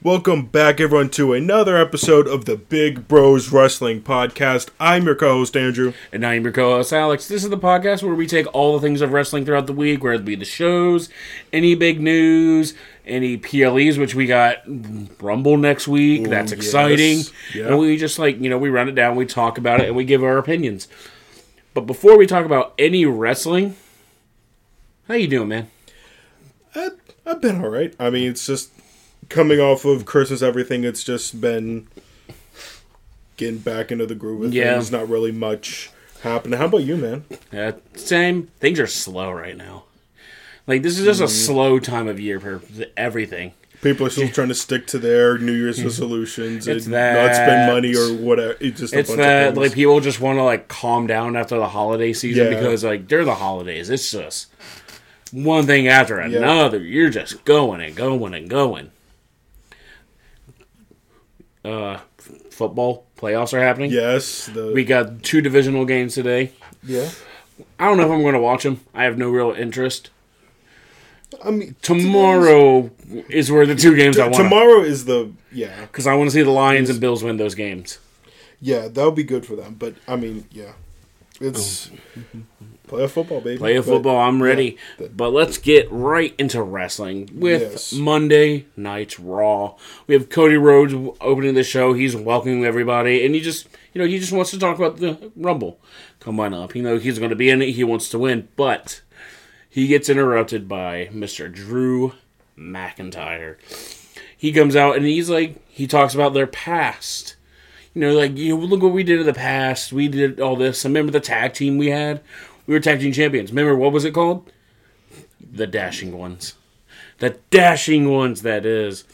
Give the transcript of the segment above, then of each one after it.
Welcome back, everyone, to another episode of the Big Bros Wrestling Podcast. I'm your co host, Andrew. And I'm your co-host Alex. This is the podcast where we take all the things of wrestling throughout the week, whether it be the shows, any big news, any PLEs, which we got Rumble next week. That's exciting. yes. Yeah. And we just like you know we run it down, we talk about it, and we give our opinions. But before we talk about any wrestling, how you doing, man? I, I've been alright. I mean, it's just coming off of Christmas, everything, it's just been getting back into the groove of Yeah. things. Not really much happening. How about you, man? Uh, same. Things are slow right now. Like this is just Mm-hmm. a slow time of year for everything. People are still trying to stick to their New Year's resolutions It's and not spend money or whatever. It's just a It's that like people just want to like calm down after the holiday season Yeah. because like they're the holidays. It's just one thing after another. You're just going and going and going. Uh, f- football playoffs are happening. yes, the We got two divisional games today. yeah. I don't know if I'm going to watch them. I have no real interest. I mean, Tomorrow is where the two games I want. tomorrow is the yeah. because I want to see the Lions and Bills win those games. Yeah, that would be good for them. But I mean, yeah, it's playoff football, baby. Play a football, I'm ready. yeah. But let's get right into wrestling with Yes. Monday Night's Raw. We have Cody Rhodes opening the show. He's welcoming everybody, and he just, you know, he just wants to talk about the Rumble. Come on up. You know, he's going to be in it. He wants to win, but he gets interrupted by Mr. Drew McIntyre. He comes out and he's like, he talks about their past. You know, like, you know, look what we did in the past. We did all this. I Remember the tag team we had? We were tag team champions. Remember what was it called? The Dashing Ones. The Dashing Ones, that is.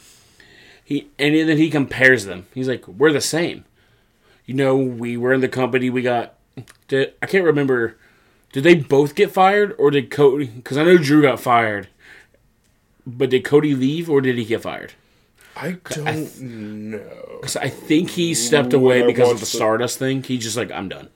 He and then he compares them. He's like, we're the same. You know, we were in the company. We got. Did, I can't remember. Did they both get fired, or did Cody? Because I know Drew got fired. But did Cody leave, or did he get fired? I don't know. 'Cause I think he stepped away I because of the the- Stardust thing. He's just like, I'm done.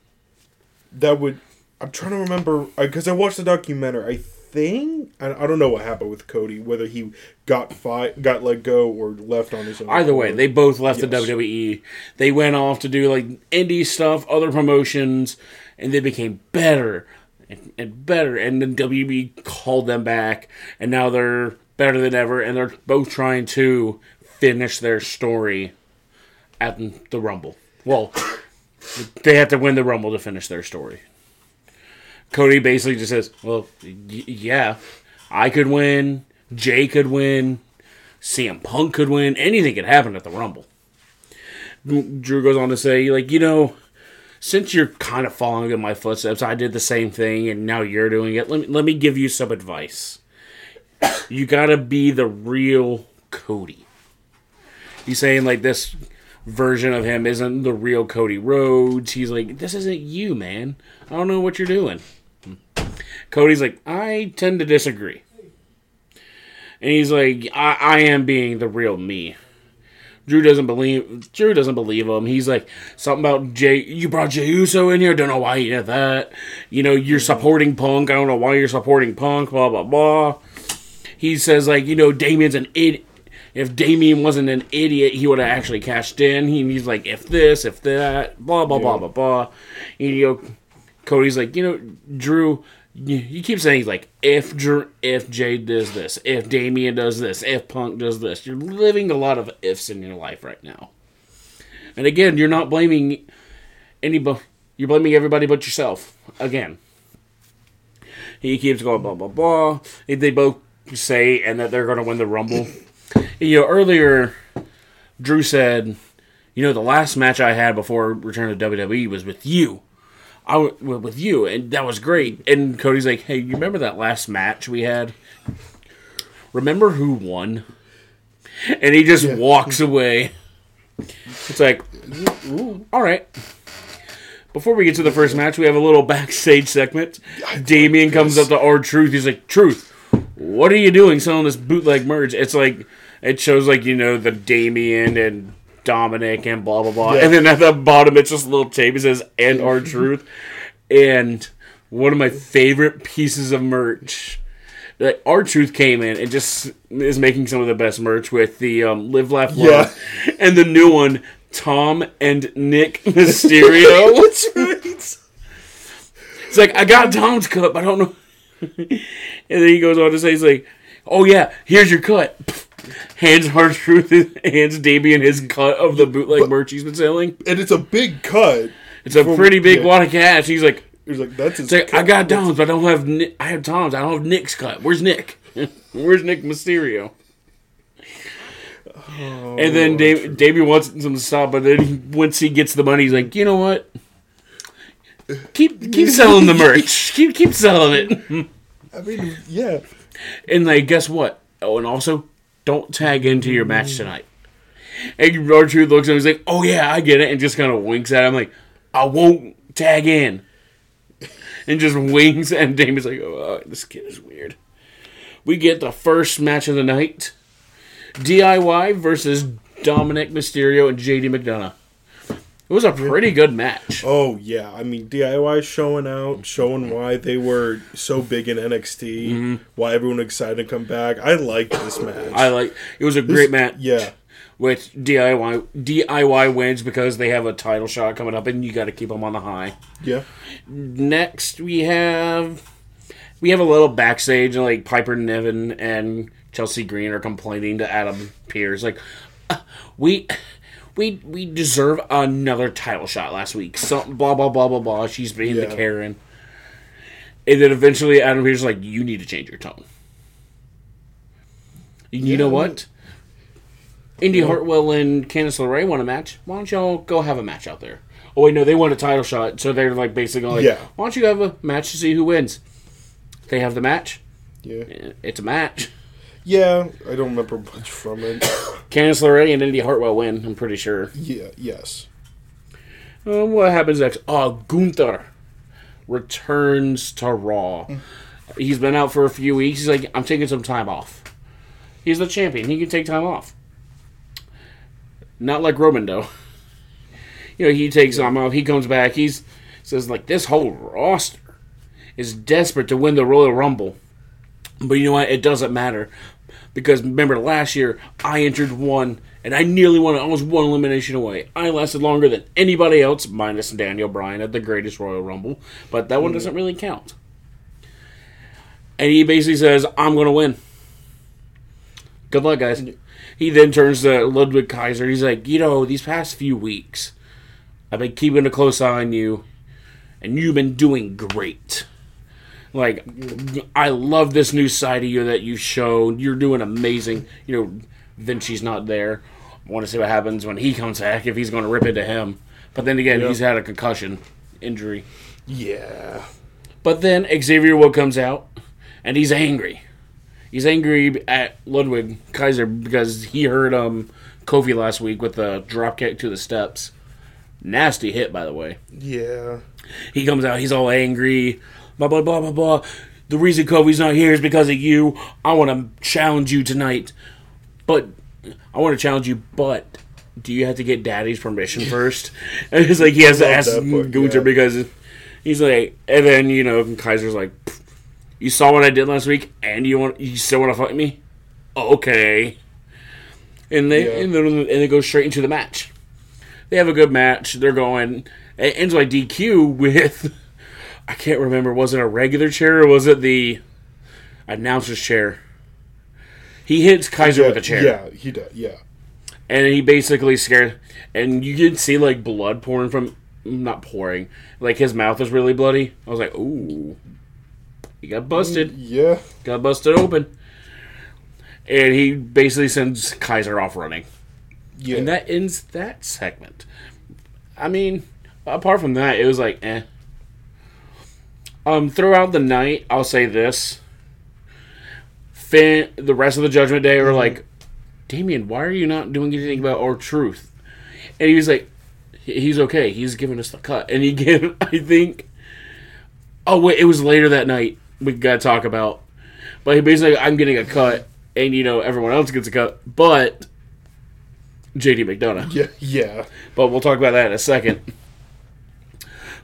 That would. I'm trying to remember because I watched the documentary. I think I, I don't know what happened with Cody. Whether he got fi- got let go or left on his own. Either way, they both left Yes. the WWE. They went off to do like indie stuff, other promotions, and they became better and, and better. And then WWE called them back, and now they're better than ever. And they're both trying to finish their story at the Rumble. Well, they have to win the Rumble to finish their story. Cody basically just says, "Well, y- yeah, I could win. Jey could win. CM Punk could win. Anything could happen at the Rumble. Mm, Drew goes on to say, like, you know, since you're kind of following in my footsteps, I did the same thing and now you're doing it. Let me, let me give you some advice. You gotta be the real Cody. He's saying, like, this version of him isn't the real Cody Rhodes. He's like, this isn't you, man. I don't know what you're doing. Cody's like, I tend to disagree. And he's like, I, I am being the real me. Drew doesn't believe Drew doesn't believe him. He's like something about Jey. You brought Jey Uso in here. Don't know why you did that. You know you're supporting Punk. I don't know why you're supporting Punk. Blah blah blah. He says like you know Damian's an idiot. If Damian wasn't an idiot, he would have actually cashed in. He, he's like if this, if that, blah blah blah blah blah. And, you know, Cody's like you know Drew. You, keep saying like if if Jey does this, if Damian does this, if Punk does this. You're living a lot of ifs in your life right now. And again, you're not blaming anybody. You're blaming everybody but yourself. Again. He keeps going blah blah blah. They both say and that they're going to win the Rumble. you know, earlier Drew said, "You know, the last match I had before return to WWE was with you." I w- with you, and that was great. And Cody's like, "Hey, you remember that last match we had? Remember who won?" And he just walks away. It's like, all right. Before we get to the first match, we have a little backstage segment. Damian comes up to R-Truth. He's like, "Truth, what are you doing selling this bootleg merch?" It's like it shows like you know the Damian and Dominik and blah blah blah, Yeah. and then at the bottom it's just a little tape. It says "and R-Truth," and one of my favorite pieces of merch Like, R-Truth came in and just is making some of the best merch with the um, live laugh love and the new one Dom and nick mysterio That's right. it's like i got Dom's cup. i don't know and then he goes on to say he's like oh yeah here's your cut hands R-Truth hands Damian his cut of the bootleg merch he's been selling And it's a big cut. it's a pretty big yeah. wad of cash he's like He's like, that's his. Like, I got Dom's, but I don't have Ni- I have Dom's. I don't have Nick's cut. Where's Nick? Where's Nick Mysterio? Oh, and then Dave, Davey wants him to stop, but then he, once he gets the money, he's like, you know what? Keep keep selling the merch. Keep keep selling it. I mean, yeah. And like, guess what? Oh, and also, don't tag into your match mm. tonight. And R-Truth looks at him, and he's like, oh yeah, I get it, and just kind of winks at him like, I won't tag in. And just winks, and Damon's like, oh, this kid is weird. We get the first match of the night. DIY versus Dominik Mysterio and JD McDonagh. It was a pretty good match. Oh yeah, I mean DIY showing out, showing why they were so big in NXT, why everyone excited to come back. I liked this match. Mm-hmm. I like it was a great match. Yeah, Which DIY DIY wins because they have a title shot coming up, and you got to keep them on the high. yeah, Next, we have we have a little backstage, like Piper Niven and Chelsea Green are complaining to Adam Pearce, like "Uh, we. We, we deserve another title shot last week. Something blah blah blah blah blah. She's being the Karen, and then eventually Adam Pearce is like, "You need to change your tone." You know Yeah. what? Indi Hartwell and Candice LeRae want a match. Why don't y'all go have a match out there? Oh wait, no, they want a title shot, so they're like basically like, Yeah. why don't you have a match to see who wins? They have the match. yeah, Eh, It's a match. Yeah. I don't remember much from it. Candice LeRae and Indi Hartwell win. I'm pretty sure. yeah, yes, Um, what happens next? Oh, Gunther returns to Raw. He's been out for a few weeks. He's like, I'm taking some time off. He's the champion. He can take time off. Not like Roman, though. You know, he takes time off. He comes back. He's says like this whole roster is desperate to win the Royal Rumble. But you know what? It doesn't matter because remember last year I entered one and I nearly won. it. I was one elimination away. I lasted longer than anybody else, minus Daniel Bryan at the Greatest Royal Rumble. But that one mm. doesn't really count. And he basically says, "I'm going to win." Good luck, guys. He then turns to Ludwig Kaiser. He's like, "You know, these past few weeks, I've been keeping a close eye on you, and you've been doing great." Like, I love this new side of you that you showed. You're doing amazing. You know, Vinci's not there. I want to see what happens when he comes back, if he's going to rip into him. But then again, he's had a concussion injury. yeah, But then Xavier Wood comes out, and he's angry. He's angry at Ludwig Kaiser because he heard um Kofi last week with a drop kick to the steps. Nasty hit, by the way. yeah. He comes out, he's all angry, blah blah blah blah blah. The reason Kofi's not here is because of you. I want to challenge you tonight, but I want to challenge you, but do you have to get Daddy's permission first? And it's like he has to ask Gunther yeah. because he's like, and then you know Kaiser's like, you saw what I did last week, and you want you still want to fight me? Okay. And they Yeah. and then and they go straight into the match. They have a good match. They're going. It ends by DQ with I can't remember. Was it a regular chair or was it the announcer's chair? He hits Kaiser yeah, with a chair, Yeah, he does. Yeah, and he basically scared. And you can see like blood pouring from not pouring, like his mouth is really bloody. I was like, ooh, he got busted. yeah, Got busted open. And he basically sends Kaiser off running. yeah. And that ends that segment. I mean, apart from that, it was like, eh. Um, throughout the night, I'll say this. Finn, the rest of the Judgment Day were like, Damian, why are you not doing anything about R-Truth? And he was like, he's okay. He's giving us the cut. And he gave, I think, oh, wait, it was later that night. We got to talk about. But he basically, I'm getting a cut, and, you know, everyone else gets a cut, but JD McDonagh. yeah, yeah. But we'll talk about that in a second.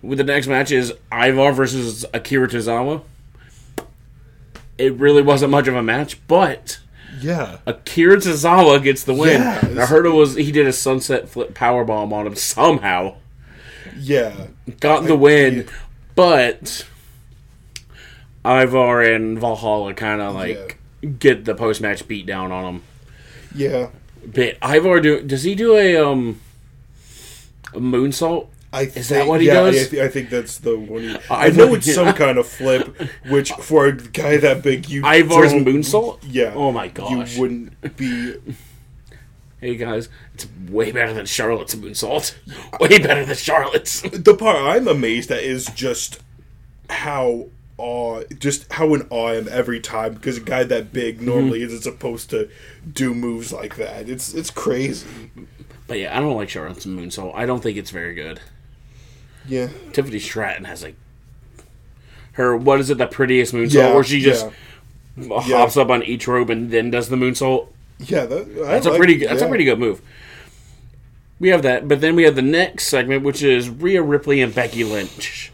With the next match is Ivar versus Akira Tozawa. it really wasn't much of a match, but Yeah. Akira Tozawa gets the win. Yeah. I heard it was he did a sunset flip power bomb on him somehow. Yeah. Got the win, yeah. but Ivar and Valhalla kind of like get the post match beat down on him. Yeah. But Ivar do does he do a um a moonsault? I Is think, that what he yeah, does? I, th- I think that's the one. He, I I know it's some kind of flip, which for a guy that big, you Ivar's don't- moonsault? Yeah. Oh my gosh. You wouldn't be. Hey guys, it's way better than Charlotte's moonsault. Way better than Charlotte's. The part I'm amazed at is just how awe, just how in awe I am every time because a guy that big Mm-hmm. normally isn't supposed to do moves like that. It's it's crazy. But yeah, I don't like Charlotte's moon moonsault. I don't think it's very good. Yeah. Tiffany Stratton has like her what is it, the prettiest moonsault Yeah. where she just yeah. hops up on each rope and then does the moonsault. Yeah, that, That's a pretty good that's a pretty good move. We have that, but then we have the next segment, which is Rhea Ripley and Becky Lynch.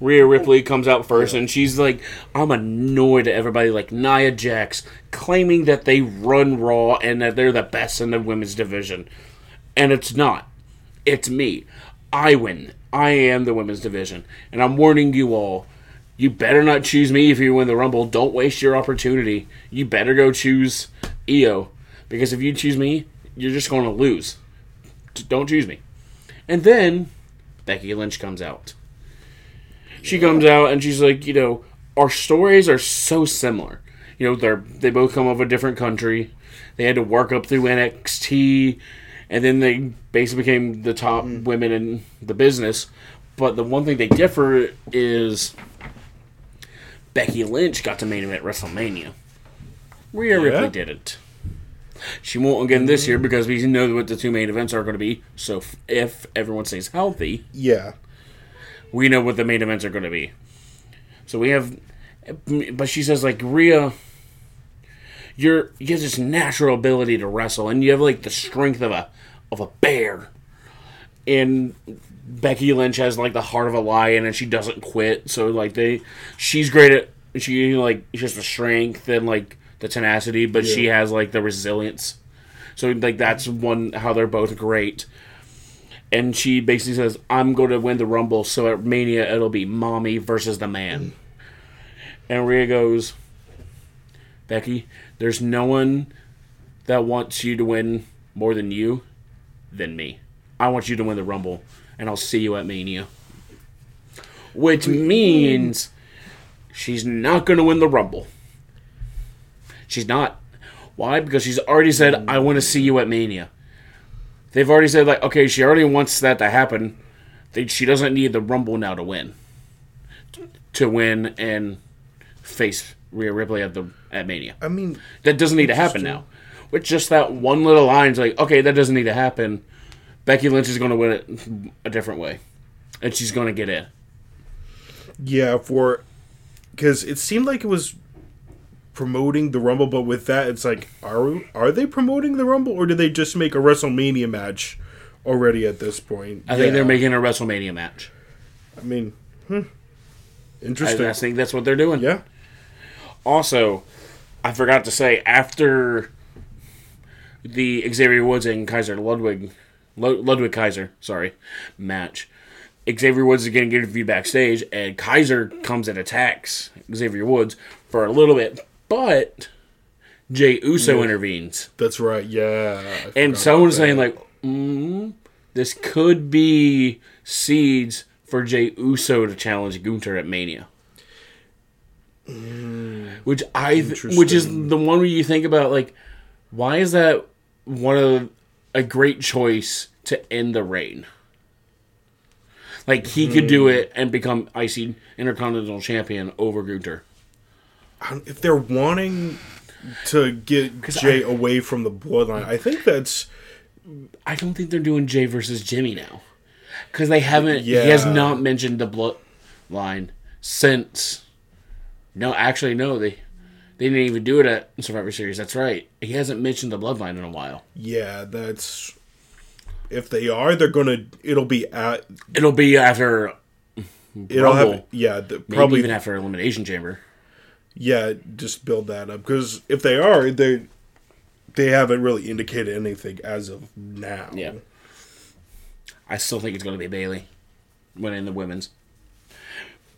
Rhea Ripley oh. comes out first, and she's like, "I'm annoyed at everybody like Nia Jax claiming that they run Raw and that they're the best in the women's division, and it's not. It's me. I win. I am the women's division, and I'm warning you all. You better not choose me if you win the Rumble. Don't waste your opportunity. You better go choose Io, because if you choose me, you're just going to lose. Don't choose me." And then Becky Lynch comes out. She comes out and she's like, you know, our stories are so similar. You know, they're they both come of a different country. They had to work up through NXT, and then they basically became the top mm-hmm. women in the business. But the one thing they differ is Becky Lynch got to main event WrestleMania. Rhea Yeah. Ripley didn't. She won't again this mm-hmm. year because we know what the two main events are going to be. So if everyone stays healthy, Yeah. we know what the main events are going to be. So we have, but she says like Rhea, you're you have this natural ability to wrestle, and you have like the strength of a of a bear. And Becky Lynch has like the heart of a lion, and she doesn't quit. So like they, she's great at she like she has the strength and like the tenacity, but she has like the resilience. So like that's one how they're both great and she basically says, "I'm going to win the Rumble, so at Mania it'll be Mommy versus the Man." And Rhea goes, "Becky, there's no one that wants you to win more than you, than me. I want you to win the Rumble, and I'll see you at Mania." Which mm. means she's not going to win the Rumble. She's not. Why? Because she's already said, mm. "I want to see you at Mania." They've already said like, okay, she already wants that to happen. She doesn't need the Rumble now to win. To win and face Rhea Ripley at the at Mania. I mean, That doesn't need to happen now. With just that one little line, it's like, okay, that doesn't need to happen. Becky Lynch is going to win it a different way, and she's going to get in. yeah, for because it seemed like it was promoting the Rumble, but with that, it's like, are are they promoting the Rumble, or did they just make a WrestleMania match already at this point? I think they're making a WrestleMania match. I mean, hmm. I, interesting. I think that's what they're doing. yeah, Also, I forgot to say after the Xavier Woods and Kaiser Ludwig, Ludwig Kaiser, sorry, match. Xavier Woods is getting interviewed backstage, and Kaiser comes and attacks Xavier Woods for a little bit, but Jey Uso intervenes, that's right. Yeah, and someone's saying like, mm, "This could be seeds for Jey Uso to challenge Gunther at Mania." Which I th- which is the one where you think about like why is that one of a great choice to end the reign like he could do it and become icy Intercontinental Champion over Gunther. if they're wanting to get Jey away from the bloodline, I think that's I don't think they're doing Jey versus Jimmy now because they haven't. He has not mentioned the bloodline since. No, actually, no. They they didn't even do it at Survivor Series. That's right. He hasn't mentioned the bloodline in a while. yeah, that's if they are, they're gonna. It'll be at. It'll be after It'll have yeah, the, Maybe probably even after Elimination Chamber. yeah, just build that up because if they are, they they haven't really indicated anything as of now. Yeah. I still think it's going to be Bayley winning the women's.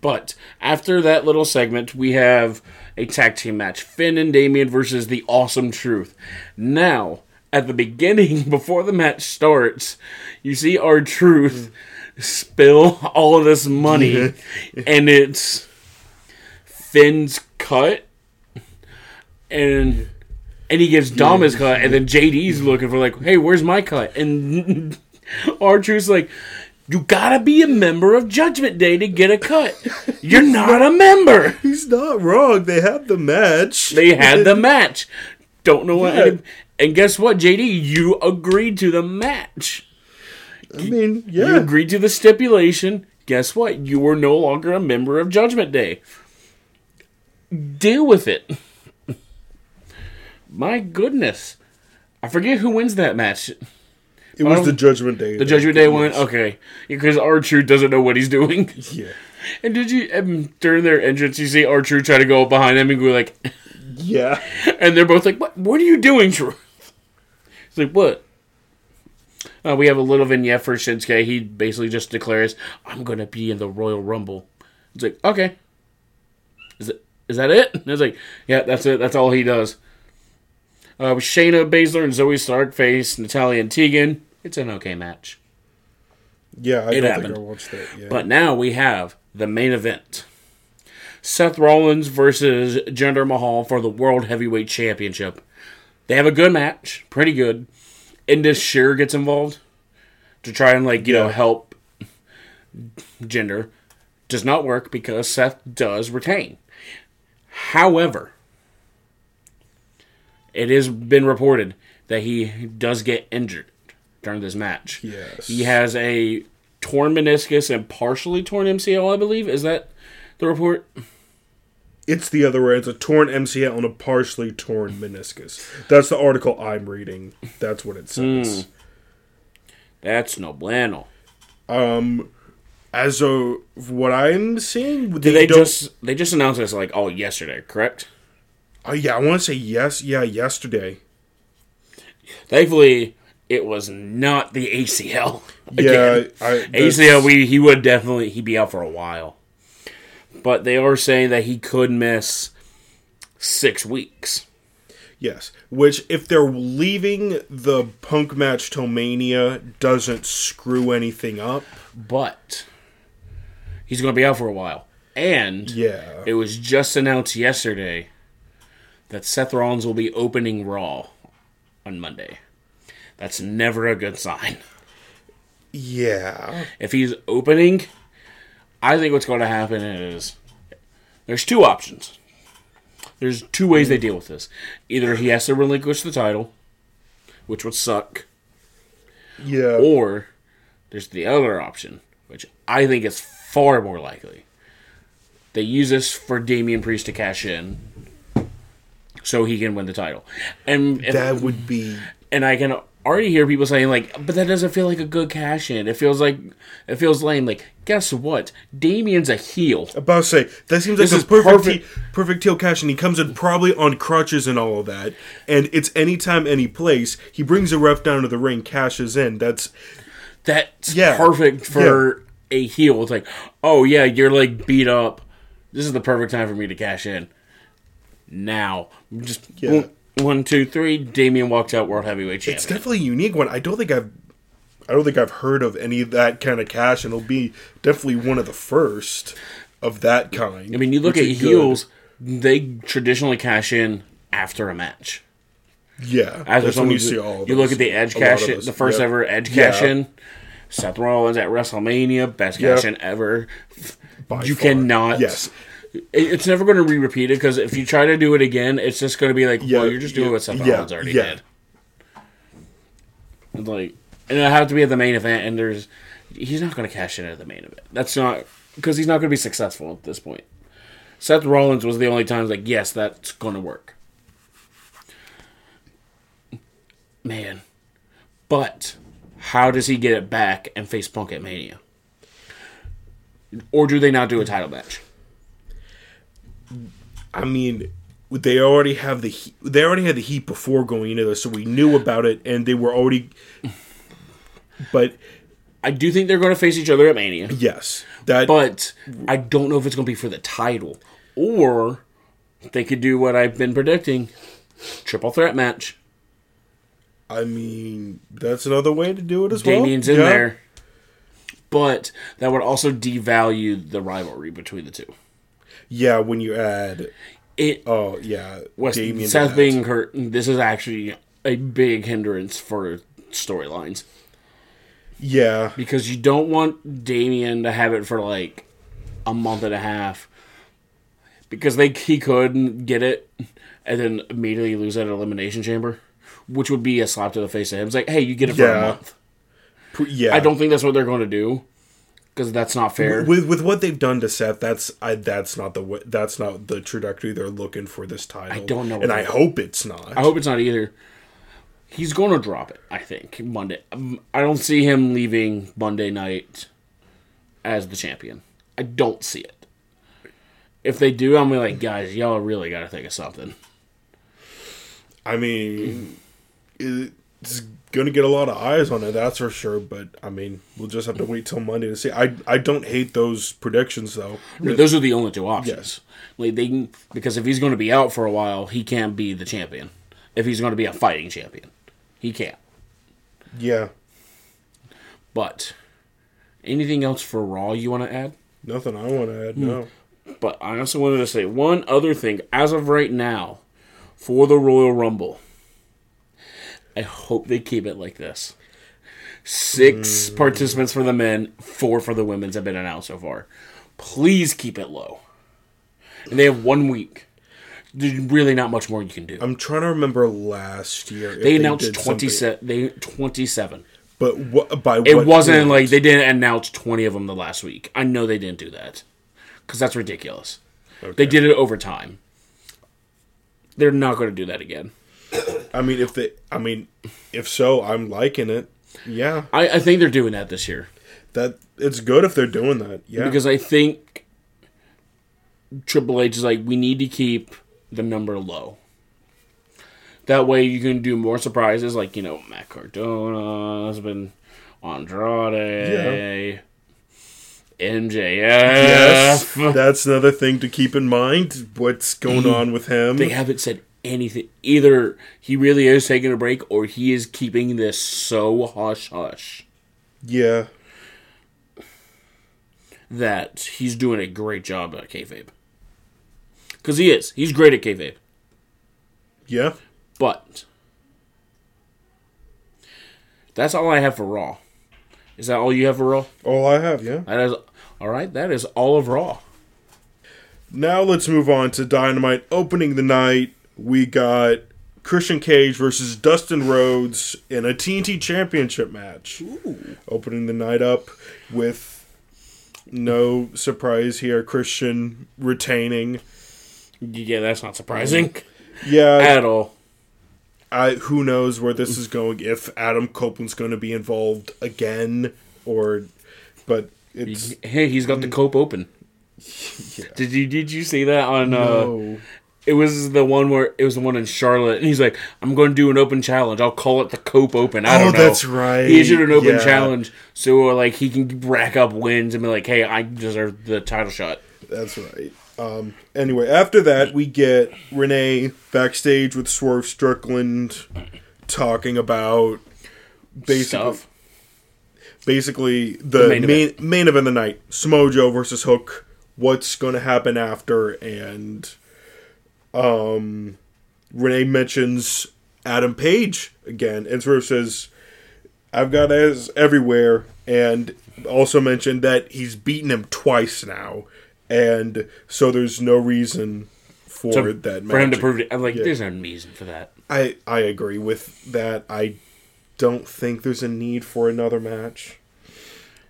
But after that little segment, we have a tag team match Finn and Damian versus the Awesome Truth. Now, at the beginning, before the match starts, you see R-Truth spill all of this money, and it's Finn's cut, and and he gives Dom his cut, and then JD's looking for like, hey, where's my cut? And R-Truth's like. You gotta be a member of Judgment Day to get a cut. You're not a member. He's not wrong. They have the match. They had the match. Don't know what. Yeah. And guess what, JD? You agreed to the match. I mean, yeah. You agreed to the stipulation. Guess what? You were no longer a member of Judgment Day. Deal with it. My goodness. I forget who wins that match. It was the Judgment Day. The Judgment Day one? Okay. Because R-Truth doesn't know what he's doing. Yeah. And did you, um, during their entrance, you see R-Truth try to go up behind him and go like, Yeah. And they're both like, "What? What are you doing, Truth?" He's like, "What?" Uh, we have a little vignette for Shinsuke. He basically just declares, "I'm going to be in the Royal Rumble." It's like, okay, is it? Is that it? And it's like, yeah, that's it. That's all he does. Uh, with Shayna Baszler and Zoey Stark face Natalya and Tegan. It's an okay match. Yeah, I It don't happened. think I watched that. Yeah. But now we have the main event. Seth Rollins versus Jinder Mahal for the World Heavyweight Championship. They have a good match, pretty good. Indus Sher gets involved to try and like you know help Jinder. Does not work because Seth does retain. However, it has been reported that he does get injured during this match. Yes. He has a torn meniscus and partially torn MCL, I believe. Is that the report? It's the other way. It's a torn MCL and a partially torn meniscus. That's the article I'm reading. That's what it says. Hmm. That's no bueno. Um, as of what I'm seeing, Did they just they just announced this like oh yesterday, correct? Oh yeah, I want to say yes. Yeah, yesterday. Thankfully, it was not the ACL. Yeah, I, ACL, we he would definitely he'd be out for a while. But they are saying that he could miss six weeks. Yes, which if they're leaving the punk match till Mania doesn't screw anything up. But he's going to be out for a while. And Yeah. it was just announced yesterday that Seth Rollins will be opening Raw on Monday. That's never a good sign. Yeah. If he's opening, I think what's going to happen is there's two options. There's two ways they deal with this. Either he has to relinquish the title, which would suck, Yeah. or there's the other option, which I think is far more likely. They use this for Damian Priest to cash in so he can win the title. And if, that would be and I can already hear people saying like, but that doesn't feel like a good cash in. It feels like it feels lame. Like, guess what? Damian's a heel. about to say that seems like This a perfect perfect. He, perfect heel cash, in. he comes in probably on crutches and all of that. And it's anytime, any place. He brings a ref down to the ring, cashes in. That's That's Yeah. perfect for a heel. It's like, oh yeah, you're like beat up. This is the perfect time for me to cash in. Now, just Yeah. boom, one, two, three. Damian walks out world heavyweight champion. it's definitely a unique one. I don't think I've. I don't think I've heard of any of that kind of cash, and it'll be definitely one of the first of that kind. I mean, you look at is good. heels; they traditionally cash in after a match. Yeah, as that's when you see all. you look at the Edge cash in, the first Yep. ever Edge Yeah. in. Seth Rollins at WrestleMania, best Yep. cash in ever. By you far. cannot. Yes, it's never going to be repeated because if you try to do it again, it's just going to be like, Yeah, well, you're just doing yeah, what Seth yeah, Rollins already yeah. did. Like, and it have to be at the main event, and there's he's not going to cash in at the main event. That's not because he's not going to be successful at this point. Seth Rollins was the only time like, yes, that's going to work. Man, but how does he get it back and face Punk at Mania? Or do they not do a title match? I mean, they already have the heat, they already had the heat before going into this, so we knew about it, and they were already. But I do think they're going to face each other at Mania, yes, that but I don't know if it's going to be for the title or they could do what I've been predicting: triple threat match. I mean that's another way to do it as well. Damian's in Yeah. there, but that would also devalue the rivalry between the two. Yeah, when you add, It oh yeah, West, Damian Seth being hurt. This is actually a big hindrance for storylines Yeah, because you don't want Damian to have it for like a month and a half because they he could get it and then immediately lose at elimination chamber, which would be a slap to the face of him. It's like, hey, you get it for Yeah. a month. Yeah. I don't think that's what they're going to do because that's not fair. with with what they've done to Seth. That's I that's not the that's not the trajectory they're looking for this title. I don't know and I hope it's not. I hope it's not either. He's going to drop it, I think, Monday. Um, I don't see him leaving Monday night as the champion. I don't see it. If they do, I'm gonna be like, guys, y'all really got to think of something. I mean, it's gonna get a lot of eyes on it, that's for sure. But I mean, we'll just have to wait till Monday to see. I I don't hate those predictions though. Those are the only two options. Yes. Like they can, because if he's going to be out for a while, he can't be the champion. If he's going to be a fighting champion, he can't. Yeah, But anything else for Raw you want to add? nothing I want to add. No. Hmm. But I also wanted to say one other thing. As of right now, for the Royal Rumble, I hope they keep it like this. Six hmm. participants for the men, four for the women's have been announced so far. Please keep it low. And they have one week. There's really not much more you can do. I'm trying to remember last year. they announced something- seven. They twenty seven. but what by It wasn't point? like they didn't announce twenty of them the last week. I know they didn't do that because that's ridiculous. They did it over time. They're not going to do that again. I mean, if they, I mean, if so, I'm liking it. Yeah, I, I think they're doing that this year that it's good if they're doing that. Yeah, because I think Triple H is like we need to keep the number low. That way you can do more surprises, like you know Matt Cardona has been Andrade, MJF. yes, that's another thing to keep in mind. What's going on with him? They haven't said anything. Either he really is taking a break, or he is keeping this so hush hush yeah, that he's doing a great job at kayfabe. Because he is. He's great at kayfabe. yeah. But that's all I have for Raw. Is that all you have for Raw? All I have. Yeah. That is all right. That is all of Raw. Now let's move on to Dynamite. Opening the night, we got Christian Cage versus Dustin Rhodes in a TNT Championship match. Opening the night up with no surprise here, Christian retaining. Yeah, that's not surprising Yeah, at all. I who knows where this is going. If Adam Copeland's going to be involved again, or but it's Hey, he's got the cope open. Did you did you see that on? Uh, no. It was the one where it was the one in Charlotte, and he's like, "I'm going to do an open challenge. I'll call it the Cope Open." I Oh, don't know. that's right. He issued an open Yeah. challenge, so uh, like he can rack up wins and be like, "Hey, I deserve the title shot." That's right. Um, anyway, after that, we get Renee backstage with Swerve Strickland talking about basically Stuff. basically the, main main main, event of the night: Samoa Joe versus Hook. What's going to happen after? And um, Renee mentions Adam Page again, and sort of says, "I've got as everywhere," and also mentioned that he's beaten him twice now, and so there's no reason for So, that for him to prove it. I'm like, Yeah. there's no reason for that. I I agree with that. I don't think there's a need for another match.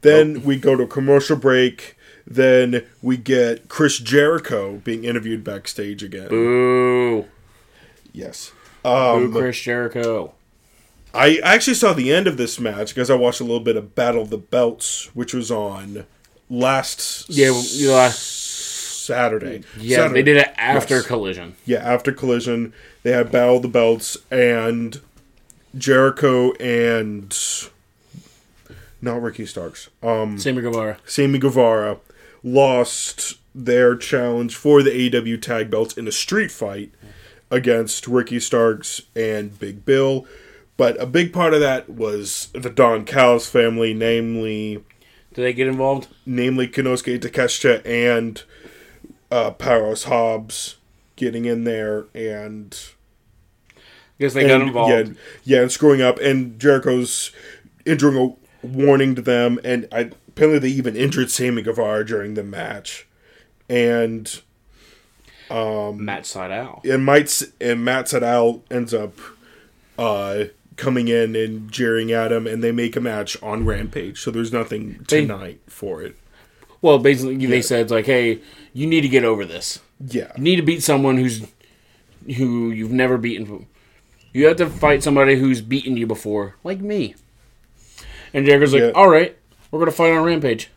Then we go to a commercial break. Then we get Chris Jericho being interviewed backstage again. Boo, Yes. boo, Um, Chris Jericho. I actually saw the end of this match because I watched a little bit of Battle of the Belts, which was on last Yeah, you Saturday. Yeah, Saturday. they did it after Yes. Collision. Yeah, after Collision, they had Battle of the Belts, and Jericho and not Ricky Starks, um, Sammy Guevara. Sammy Guevara lost their challenge for the AEW tag belts in a street fight against Ricky Starks and Big Bill. But a big part of that was the Don Callis family, namely Did they get involved? namely Konosuke Takeshita and uh, Powerhouse Hobbs getting in there and Guess they got involved. Yeah, yeah, and screwing up, and Jericho's entering a warning to them, and I, apparently they even injured Sammy Guevara during the match, and Matt Sydal. and and Matt Sydal ends up uh, coming in and jeering at him, and they make a match on Rampage. So there's nothing They- tonight for it. Well, basically, they said like, hey, you need to get over this. Yeah, You need to beat someone who's who you've never beaten. You have to fight somebody who's beaten you before, like me. And Jericho's like, Yeah. all right, we're gonna fight on Rampage.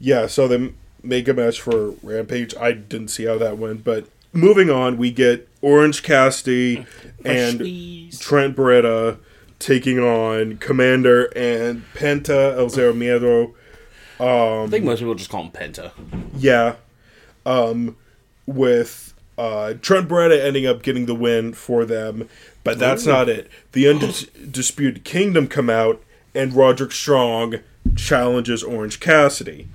yeah. So they make a match for Rampage. I didn't see how that went, but moving on, we get Orange Cassidy and Jeez. Trent Beretta taking on Komander and Penta El Zero Miedo. I think most people just call him Penta. Yeah. Um, with uh, Trent Beretta ending up getting the win for them, but that's not it. The Undisputed Kingdom come out, and Roderick Strong challenges Orange Cassidy.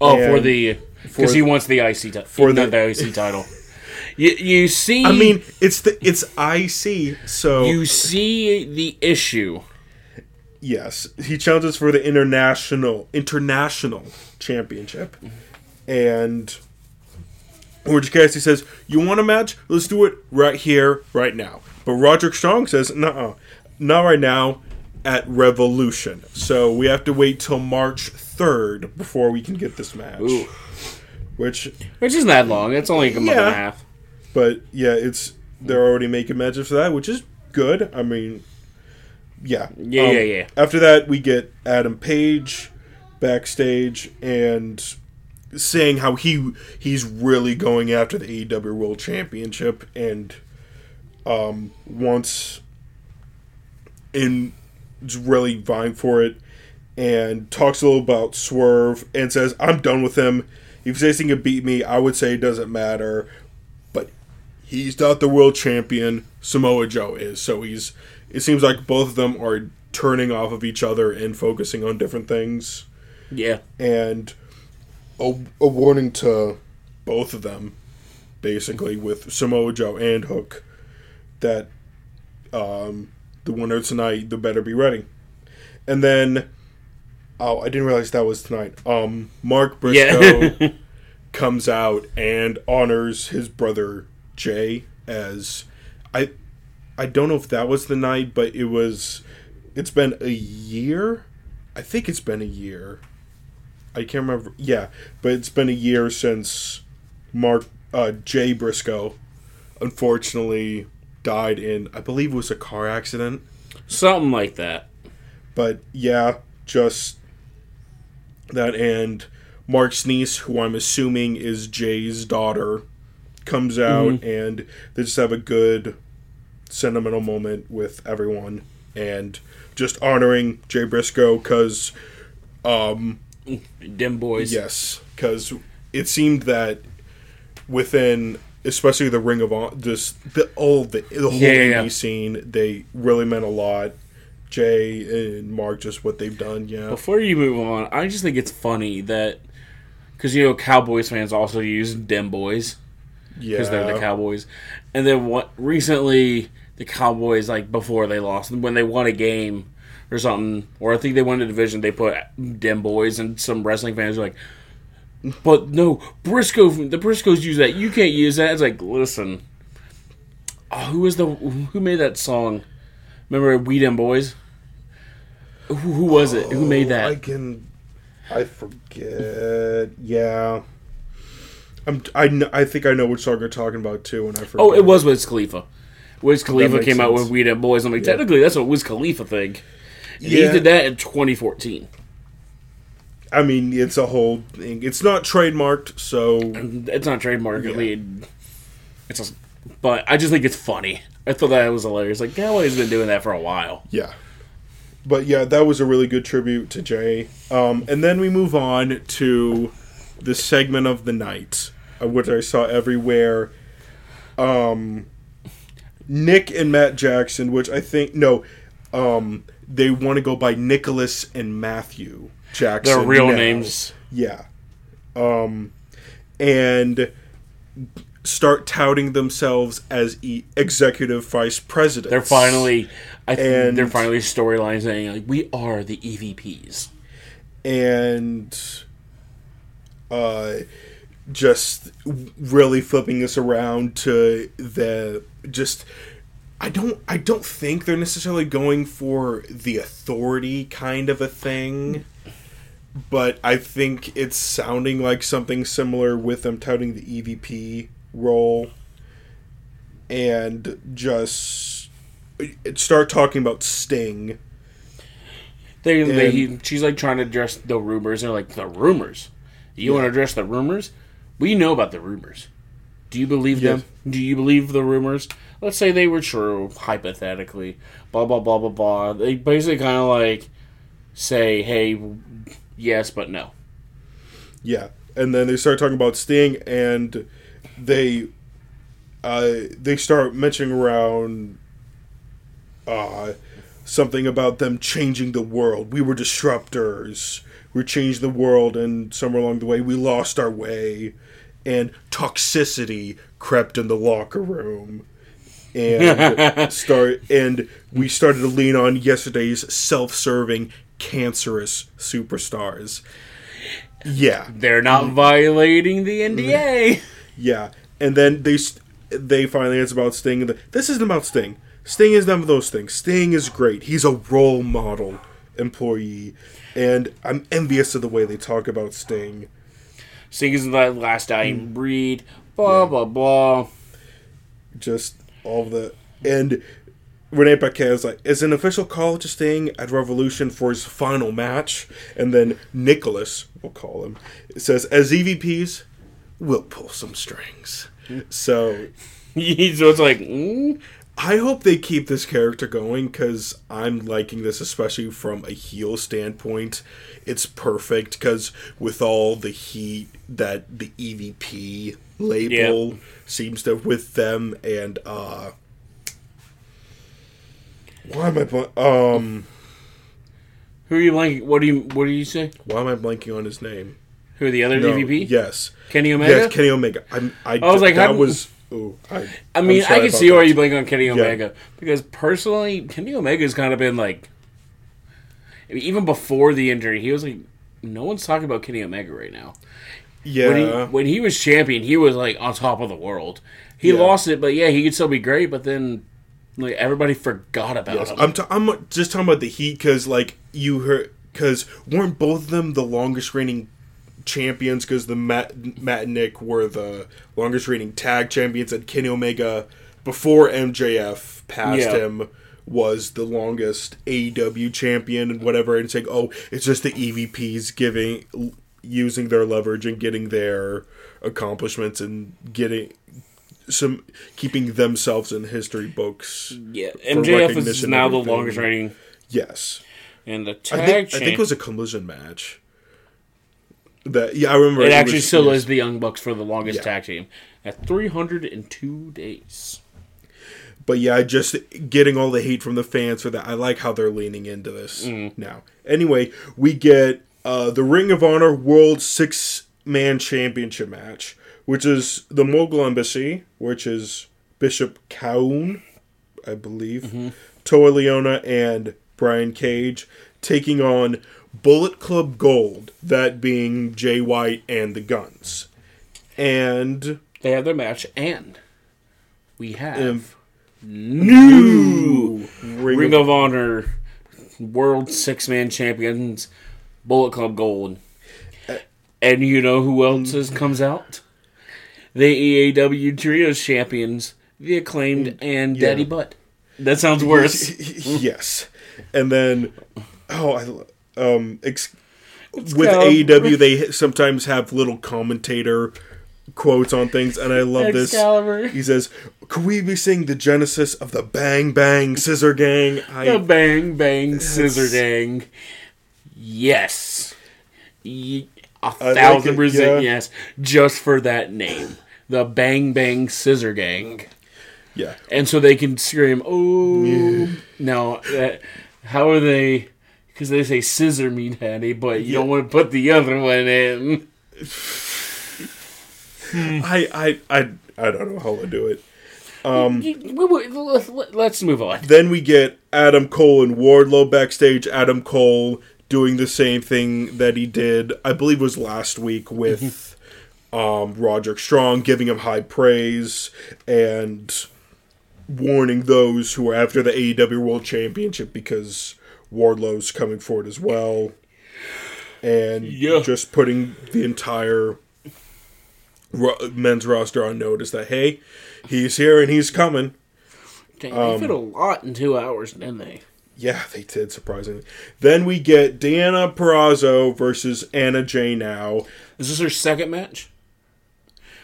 Oh, for the because he wants the IC title. for For the- the, IC title. You, you see, I mean, it's the it's IC, so you see the issue. yes, he challenges for the international international championship, and Orange Cassidy says, "You want a match? Let's do it right here, right now." But Roderick Strong says, "No, not right now." At Revolution, so we have to wait till March third before we can get this match. Ooh. Which, Which isn't that long. It's only like a month and a half. but yeah, it's they're already making matches for that, which is good. I mean, yeah, Yeah, Um, yeah, yeah. After that, we get Adam Page backstage and saying how he he's really going after the AEW World Championship and um wants in is really vying for it and talks a little about Swerve and says I'm done with him. If he says he can beat me, I would say it doesn't matter. But he's not the world champion. Samoa Joe is. So he's it seems like both of them are turning off of each other and focusing on different things Yeah. and a, a warning to both of them, basically with Samoa Joe and Hook, that um, the winner tonight, the better be ready. And then, oh, I didn't realize that was tonight. Um, Mark Briscoe Yeah. comes out and honors his brother Jay as I. I don't know if that was the night, but it was. It's been a year. I think it's been a year. I can't remember. Yeah, but it's been a year since Mark uh, Jay Briscoe, unfortunately, died in I believe it was a car accident. Something like that. But yeah, just that and Mark's niece, who I'm assuming is Jay's daughter, comes out and they just have a good sentimental moment with everyone and just honoring Jay Briscoe because um, Dem boys. Yes, because it seemed that within, especially the Ring of Honor, just the all the the whole Yeah, indie yeah. scene, they really meant a lot. Jay and Mark, just what they've done, yeah, Before you move on, I just think it's funny that because you know Cowboys fans also use Dem boys yeah, because they're the Cowboys, and then what recently the Cowboys like before they lost when they won a game or something, or I think they won a division, they put Dem boys, and some wrestling fans are like. But no, Briscoe. The Briscoes use that. You can't use that. It's like, listen. Oh, who was the who made that song? Remember We Dem Boys? Who, who was it? Who made that? I can, I forget. Yeah, I'm. I kn- I think I know which song you're talking about too, and I forget. Oh, it was Wiz Khalifa. Wiz Khalifa came out with We Dem Boys. I'm like, technically, that's a Wiz Khalifa thing. And He did that in 2014. I mean, it's a whole thing. It's not trademarked, so It's not trademark. I mean, it's a, but I just think it's funny. I thought that was hilarious. Like Galloway's been doing that for a while. yeah. But yeah, that was a really good tribute to Jay. Um, and then we move on to the segment of the night, uh, which I saw everywhere. Um, Nick and Matt Jackson, which I think no, um, they want to go by Nicholas and Matthew Jackson. Their real now. names. Yeah. Um, and start touting themselves as e- executive vice president. They're finally. I think And- they're finally storyline saying like we are the EVPs. and uh, just really flipping this around to the just. I don't. I don't think they're necessarily going for the authority kind of a thing, but I think it's sounding like something similar with them touting the EVP role, and just start talking about Sting. They, they he, she's like trying to address the rumors. They're like the rumors. You want to address the rumors? We know about the rumors. Do you believe Yes. them? Do you believe the rumors? Let's say they were true, hypothetically. Blah blah blah blah blah. They basically kind of like say, "Hey, yes, but no." Yeah, and then they start talking about Sting, and they uh, they start mentioning around uh, something about them changing the world. We were disruptors. We changed the world, and somewhere along the way, we lost our way, and toxicity crept in the locker room. And start and we started to lean on yesterday's self-serving, cancerous superstars. Yeah, They're not mm-hmm. violating the mm-hmm. NDA. yeah, and then they they finally it's about Sting. This isn't about Sting. Sting is none of those things. Sting is great. He's a role model employee, and I'm envious of the way they talk about Sting. Sting is the last dying mm. breed. Blah blah blah. Just all the and Renee Paquette is like, is an official call to Sting at Revolution for his final match, and then Nicholas, we'll call him, says, as EVPs, we'll pull some strings. So so it's like, mm, I hope they keep this character going because I'm liking this, especially from a heel standpoint. It's perfect because with all the heat that the EVP label seems to with them, and uh, why am I bl- um who are you blanking? What do you what do you say? why am I blanking on his name? Who are the other No, EVP? Yes, Kenny Omega. yes, Kenny Omega. I'm, I, I was like, that how- was. Oh, I, I mean, I'm I can see why that. you blink on Kenny Omega because personally, Kenny Omega's kind of been like, I mean, even before the injury, he was like, no one's talking about Kenny Omega right now. Yeah, When he when he was champion, he was like on top of the world. He Yeah. lost it, but yeah, he could still be great. But then, like everybody forgot about Yes, him. I'm, t- I'm just talking about the Heat because, like, you heard, because weren't both of them the longest reigning champions? Because the Matt, Matt and Nick were the longest reigning tag champions, and Kenny Omega, before MJF passed Yeah. him, was the longest AEW champion and whatever. And saying, oh, it's just the EVPs giving, using their leverage and getting their accomplishments and getting some keeping themselves in history books. yeah, MJF is now the longest reigning Yes. and the I tag think, I think it was a collision match. That yeah, I remember. it actually was- still yes. is the Young Bucks for the longest Yeah. tag team at 302 days. But yeah, just getting all the hate from the fans for that. I like how they're leaning into this Mm. now. Anyway, we get uh, the Ring of Honor World Six Man Championship match, which is the Mogul Embassy, which is Bishop Kaun, I believe, Mm-hmm. Toa Liona, and Brian Cage taking on Bullet Club Gold, that being Jay White and the Guns. And They have their match, and we have new Ring, Ring of, of Honor World Six Man Champions Bullet Club Gold. And you know who else is, comes out? The EAW Trios Champions, the acclaimed and Yeah. Daddy Butt. That sounds worse. yes. And then, oh, I um, ex- with Excalibur. AEW, they sometimes have little commentator quotes on things, and I love this. He says, "Could we be seeing the genesis of the Bang Bang Scissor Gang?" The bang bang scissor gang. Yes. Ye- A like thousand it, percent yeah. yes. Just for that name. The bang bang scissor gang. yeah, And so they can scream, oh. No. That, how are they? Because they say scissor meat hattie, but you don't want to put the other one in. I, I, I, I don't know how to do it. Um, You- we- we- let- Let's move on. Then we get Adam Cole and Wardlow backstage. Adam Cole doing the same thing that he did, I believe, was last week with um, Roderick Strong, giving him high praise and warning those who are after the AEW World Championship because Wardlow's coming for it as well, and Yeah. just putting the entire ro- men's roster on notice that hey, he's here and he's coming. Dang, Um, they fit a lot in two hours, didn't they? Yeah, they did surprisingly. Then we get Deonna Purrazzo versus Anna Jay now. Is this her second match?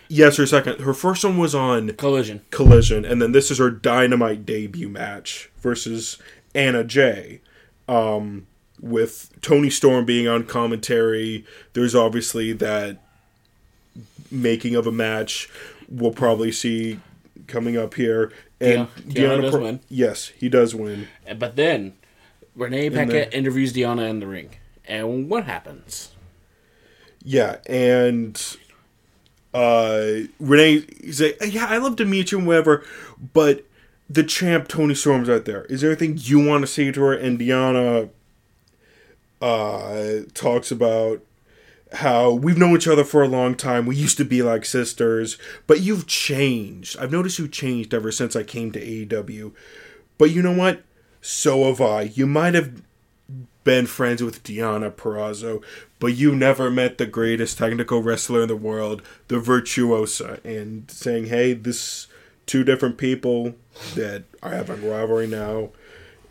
Yes, her second. Her first one was on Collision. Collision, and then this is her Dynamite debut match versus Anna Jay. Um, with Toni Storm being on commentary, there's obviously that making of a match we'll probably see coming up here. And Deonna- Deonna win. Yes, he does win. But then Renee Paquette interviews Deonna in the ring. And what happens? Yeah, and uh Renee he's like, Yeah, I love to meet you and whatever, but the champ Toni Storm's out there. Is there anything you want to say to her? And Deonna uh talks about how we've known each other for a long time. We used to be like sisters, but you've changed. I've noticed you've changed ever since I came to AEW. But you know what? So have I. You might have been friends with Diana Purrazzo, but you never met the greatest technical wrestler in the world, the Virtuosa. And saying, hey, this two different people that are having rivalry now.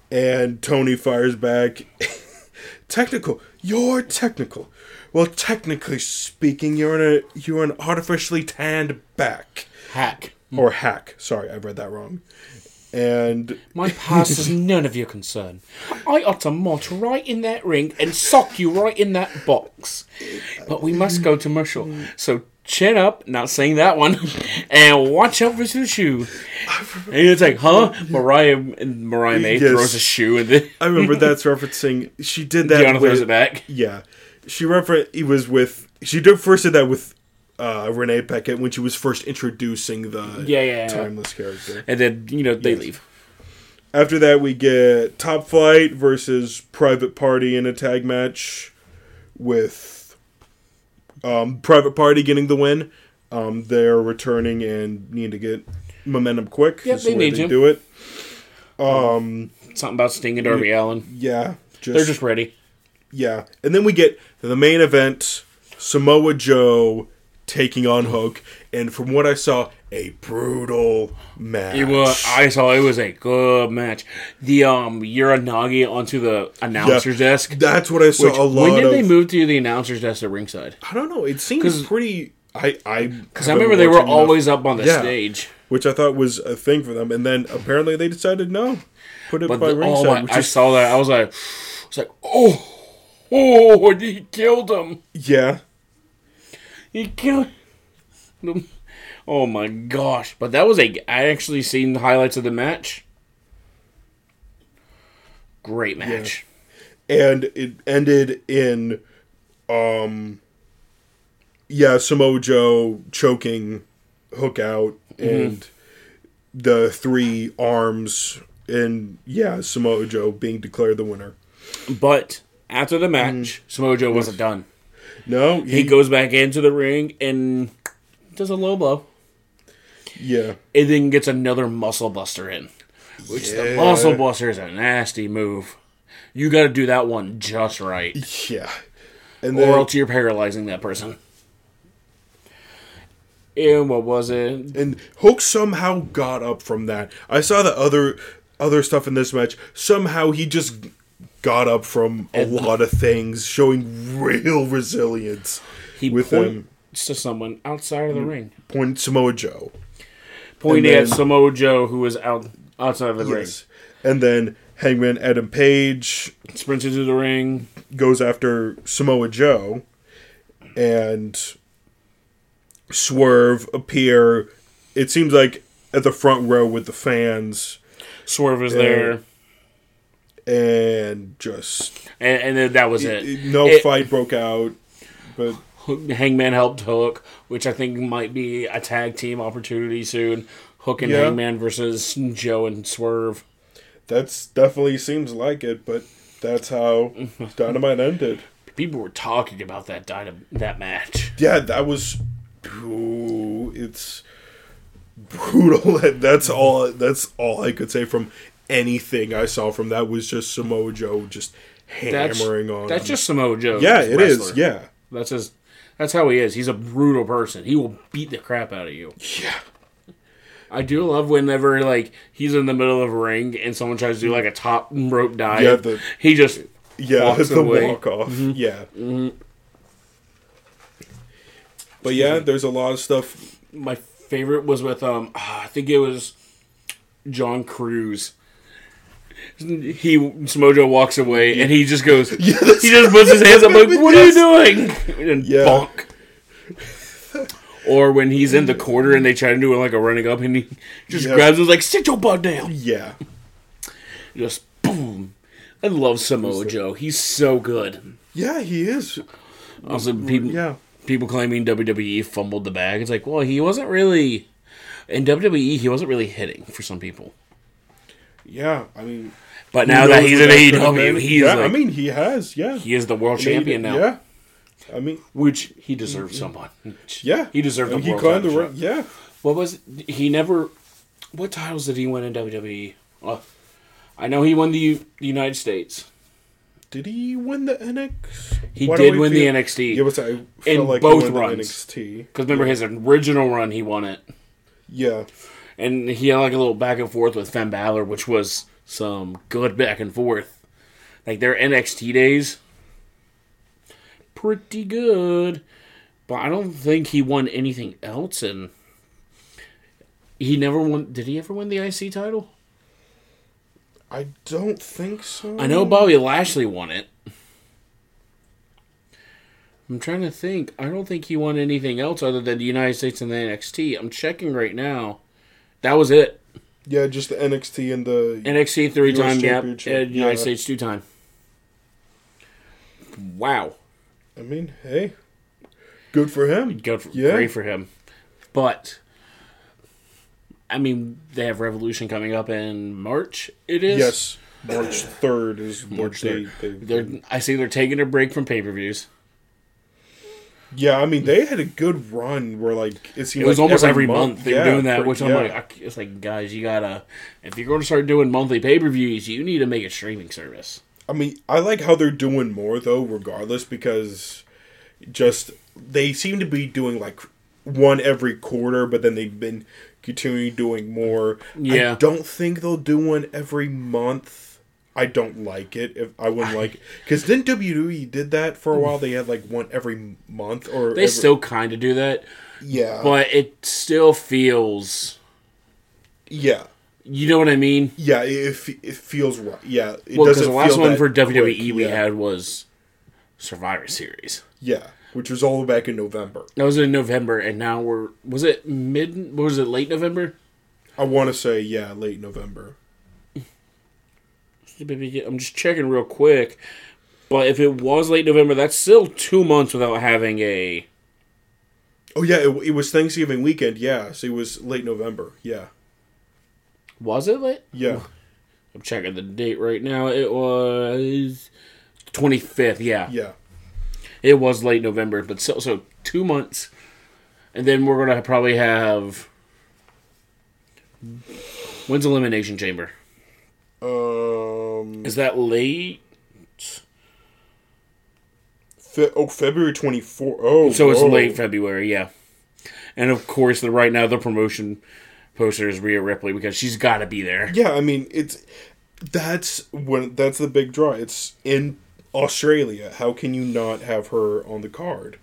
And Toni fires back, technical. You're technical. Well, technically speaking, you're in a you're an artificially tanned back Hack. or hack. Sorry, I read that wrong. And My past is none of your concern. I ought to right in that ring and sock you right in that box. But we must go to commercial. So chin up, not saying that one, and watch out for the shoe. And it's like, huh? Mariah and Mariah May Yes. throws a shoe and then I remember that's referencing. She did that. Deonna throws it back. Yeah, she referenced. It was with. She did first did that with uh, Renee Paquette when she was first introducing the Yeah, yeah, yeah. timeless character. And then, you know, they Yes. leave. After that, we get Top Flight versus Private Party in a tag match with um, Private Party getting the win. Um, they're returning and need to get momentum quick. Yep, they need to. do it. Um, Something about Sting and Darby Allin. yeah, They're just ready. Yeah, and then we get the main event: Samoa Joe taking on Hook, and from what I saw, a brutal match. It was. I saw it was a good match. The um Uranage onto the announcer's desk. That's what I saw. Which, a lot when did of. they move to the announcer's desk at ringside? I don't know. It seems pretty. I I Because I remember they were always up on the Yeah. stage. which I thought was a thing for them, and then apparently they decided no, put it But by the, ringside. oh my, which I is, saw that. I was like, I was like, oh, oh, he killed him. yeah, He killed. Oh my gosh! But that was a. I actually seen the highlights of the match. Great match. and it ended in, um, yeah, Samoa Joe choking Hook out, and the three arms, and yeah, Samoa Joe being declared the winner. But after the match, Samoa Joe wasn't done. No, He goes back into the ring and does a low blow. yeah, and then gets another muscle buster in. Which the muscle buster is a nasty move. You got to do that one just right, yeah, and then, or else you're paralyzing that person. And what was it? and Hook somehow got up from that. I saw the other other stuff in this match. Somehow he just got up from a lot of things, showing real resilience. He with points to someone outside of the mm. ring, Point Samoa Joe. pointing And at Samoa Joe, who was out outside of the Yes. And then Hangman Adam Page. Sprints into the ring. goes after Samoa Joe, and Swerve appear. It seems like at the front row with the fans, Swerve is there, and just and, and then that was it. no It- fight broke out. But Hangman helped Hook, which I think might be a tag team opportunity soon. Hook and Yeah. Hangman versus Joe and Swerve. that's definitely seems like it. But that's how Dynamite ended. People were talking about that dynam- that match. Yeah, that was. Ooh, it's brutal. That's all. That's all I could say from anything I saw from that was just Samoa Joe just That's hammering on. that's him. just Samoa Joe. yeah, it is. Yeah, that's his. That's how he is. He's a brutal person. He will beat the crap out of you. yeah, I do love whenever like he's in the middle of a ring and someone tries to do like a top rope dive. Yeah, the- he just yeah. Walks the away. walk off. Yeah. But yeah, there's a lot of stuff. my favorite was with um ah, I think it was John Cruz. He Smojo walks away and he just goes. he just puts his hands up like, "What are you doing?" And Yeah. bonk. Or when he's in the corner and they try to do like a running up and he just Yeah. grabs him like, "Sit your butt down." Yeah, Just boom. I love Samoa Joe. He's so good. yeah, he is. Also, mm, people Yeah, people claiming WWE fumbled the bag. It's like, well, he wasn't really in WWE. He wasn't really hitting for some people. yeah. I mean, But who now that he's in that could have AEW, he's yeah. like, I mean, he has. Yeah, he is the world champion now, Yeah, I mean, which he deserves so much. yeah. he deserved the he world climbed the title ra- Yeah, What was he never? What titles did he win in WWE? Well, I know he won the, U, the United States. did he win the NXT? He Why did win feel- the NXT Yeah, but I felt In like both he won runs. NXT. because remember his original run, he won it, Yeah, and he had like a little back and forth with Finn Balor, which was some good back and forth. Like their NXT days, pretty good, but I don't think he won anything else. And he never won. Did he ever win the IC title? I don't think so. I know Bobby Lashley won it. I'm trying to think. I don't think he won anything else other than the United States and the NXT. I'm checking right now. That was it. Yeah, just the NXT and the NXT three time, US. Championship, And United yeah. States two time. Wow. I mean, hey, good for him. Good for, Yeah. Great for him. But, I mean, they have Revolution coming up in March. It is. Yes, March third is March what they, 3rd. they, They're, I see they're taking a break from pay per views. Yeah, I mean they had a good run where like it seemed It was like almost every, month, they Yeah, were doing that, which I'm like, I, it's like, guys, you gotta, if you're going to start doing monthly pay per views, you need to make a streaming service. I mean, I like how they're doing more though, regardless, because just they seem to be doing like one every quarter, but then they've been continuing doing more. Yeah. I don't think they'll do one every month. I don't like it. If I wouldn't like, because then WWE did that for a while. They had like one every month, or They every- still kind of do that, yeah, but it still feels, yeah, you know what I mean? yeah. It, it feels right. Yeah, it Well, because the last one for WWE quick, we yeah. had was Survivor Series. yeah, which was all back in November. That was in November, and now we're was it mid? Was it late November? I want to say yeah, late November. I'm just checking real quick, but if it was late November, that's still two months without having a. Oh yeah, it, it was Thanksgiving weekend. Yeah, so it was late November. Yeah, Was it late? yeah, I'm checking the date right now. It was 25th. Yeah, yeah, it was late November, but so so two months, and then we're gonna probably have. When's Elimination Chamber? Um, Is that late? fe- oh February twenty four. Oh, So it's whoa. late February, yeah. And of course, the right now the promotion poster is Rhea Ripley because she's got to be there. Yeah, I mean it's That's when that's the big draw. It's in Australia. How can you not have her on the card?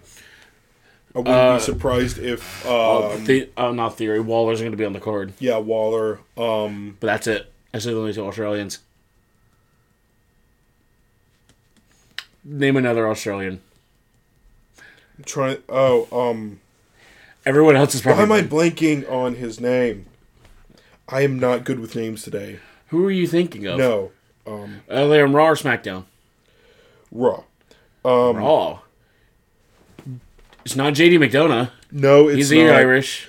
I wouldn't Uh, be surprised if Uh, um, the, uh, not theory. Waller's going to be on the card, yeah, Waller. Um, but that's it. The only two Australians. Name another Australian. trying. Oh, um, Everyone else is why am I blanking on his name? I am not good with names today. Who are you thinking of? No, um, they're on Raw or SmackDown. Raw. Um, Raw. It's not JD McDonagh. no, it's He's not. Irish.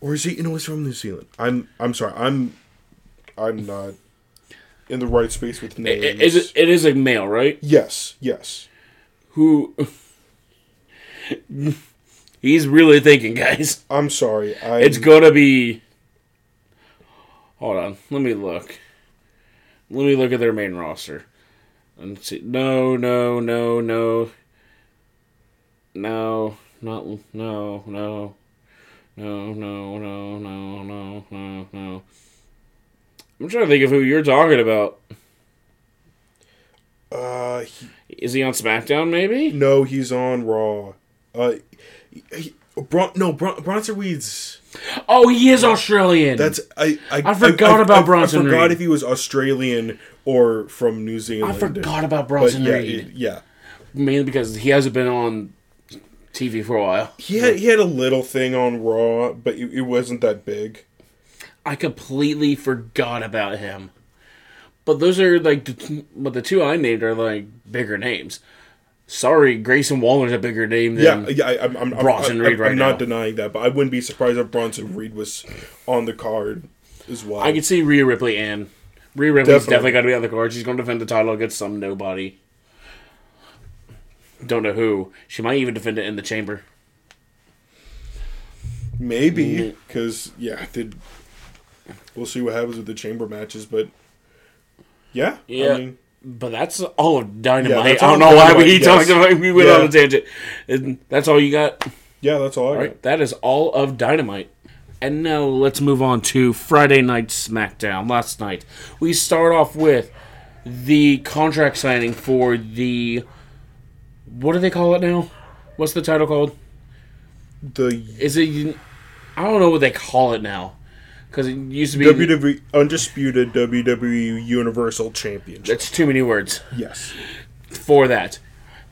Or is he? You know, he's from New Zealand. I'm. I'm sorry. I'm. I'm not in the right space with names. It, it, it is a male, right? Yes, yes. Who? He's really thinking, guys. I'm sorry. I'm... It's gonna be. Hold on. Let me look. Let me look at their main roster. Let's see. No, no, no, no. No, not no, no, no, no, no, no, no, no. I'm trying to think of who you're talking about. Uh, he, Is he on SmackDown? Maybe. no, he's on Raw. Uh, he, Bron, no, Bron, Bronson Reed's. Oh, he is Australian. That's I. I, I forgot about Bronson I forgot Reed. if he was Australian or from New Zealand. I forgot about But Bronson yeah, Reed. it- yeah. mainly because he hasn't been on TV for a while. He had he had a little thing on Raw, but it, it wasn't that big. I completely forgot about him. But those are like, but the two I named are like bigger names. Sorry, Grayson Waller's a bigger name than. Yeah, yeah. I'm, I'm, Bronson I'm, Reed I'm, right I'm not now. denying that, but I wouldn't be surprised if Bronson Reed was on the card as well. I could see Rhea Ripley and Rhea Ripley's Definitely. definitely got to be on the card. She's going to defend the title against some nobody. Don't know who. She might even defend it in the chamber. Maybe mm. because yeah, did we'll see what happens with the chamber matches, but yeah, Yeah. I mean, But that's all of Dynamite. Yeah, that's I don't all know why Dynamite, we yes. talked about. We went Yeah. on a tangent. And that's all you got. yeah, that's all I All got. right, that is all of Dynamite. And now let's move on to Friday Night SmackDown. Last night, we start off with the contract signing for the. What do they call it now? What's the title called? The Is it. I don't know what they call it now. Because it used to be. WWE undisputed WWE Universal Championship. That's too many words Yes, for that.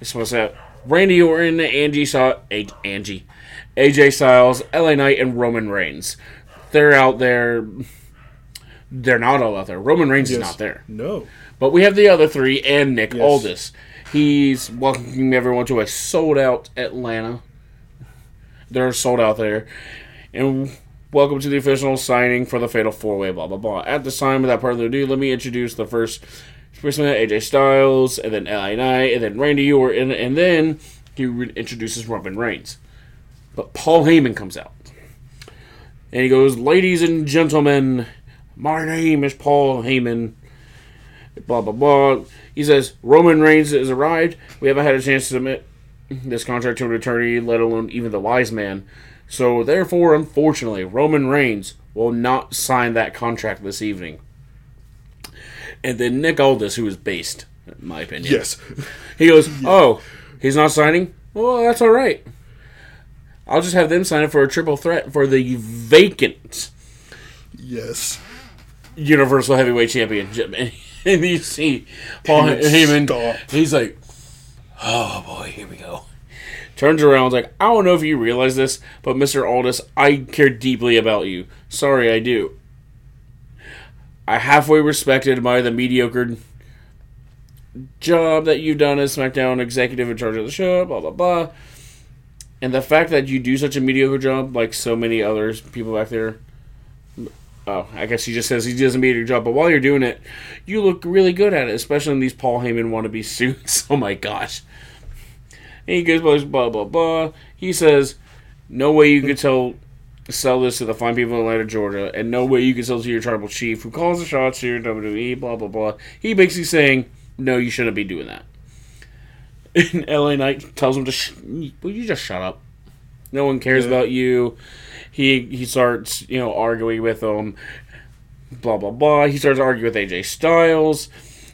It's supposed to have Randy Orton, Angie, Sa- A- Angie, AJ Styles, LA Knight, and Roman Reigns. They're out there. They're not all out there. Roman Reigns is not there. no, But we have the other three and Nick Yes. Aldis. He's welcoming everyone to a sold out Atlanta. They're sold out there. And welcome to the official signing for the Fatal Four Way, blah, blah, blah. At this time, without further ado, let me introduce the first person AJ Styles, and then LA Knight, and then Randy Orton, and then he introduces Roman Reigns. But Paul Heyman comes out. And he goes, Ladies and gentlemen, my name is Paul Heyman blah blah blah. He says Roman Reigns has arrived. We haven't had a chance to submit this contract to an attorney, let alone even the wise man. So therefore, unfortunately, Roman Reigns will not sign that contract this evening. And then Nick Aldis, who is based, in my opinion, yes, he goes, "Oh, he's not signing. Well, that's all right. I'll just have them sign it for a triple threat for the vacant yes. Universal Heavyweight Championship. And you see Paul Heyman, stop. he's like, oh boy, here we go. Turns around, like, I don't know if you realize this, but Mr. Aldis, I care deeply about you. Sorry, I do. I halfway respected by the mediocre job that you've done as SmackDown executive in charge of the show, blah, blah, blah. And the fact that you do such a mediocre job, like so many others, people back there, Oh, I guess he just says he doesn't meet your job, but while you're doing it, you look really good at it, especially in these Paul Heyman wannabe suits. Oh my gosh. And he goes blah blah blah blah. He says, No way you could tell sell this to the fine people of Atlanta, Georgia, and no way you can sell it to your tribal chief who calls the shots here in WWE, blah blah blah. He basically saying, No, you shouldn't be doing that. And LA Knight tells him to sh- you just shut up? No one cares Yeah. about you he he starts you know arguing with him, blah blah blah. He starts arguing with AJ Styles.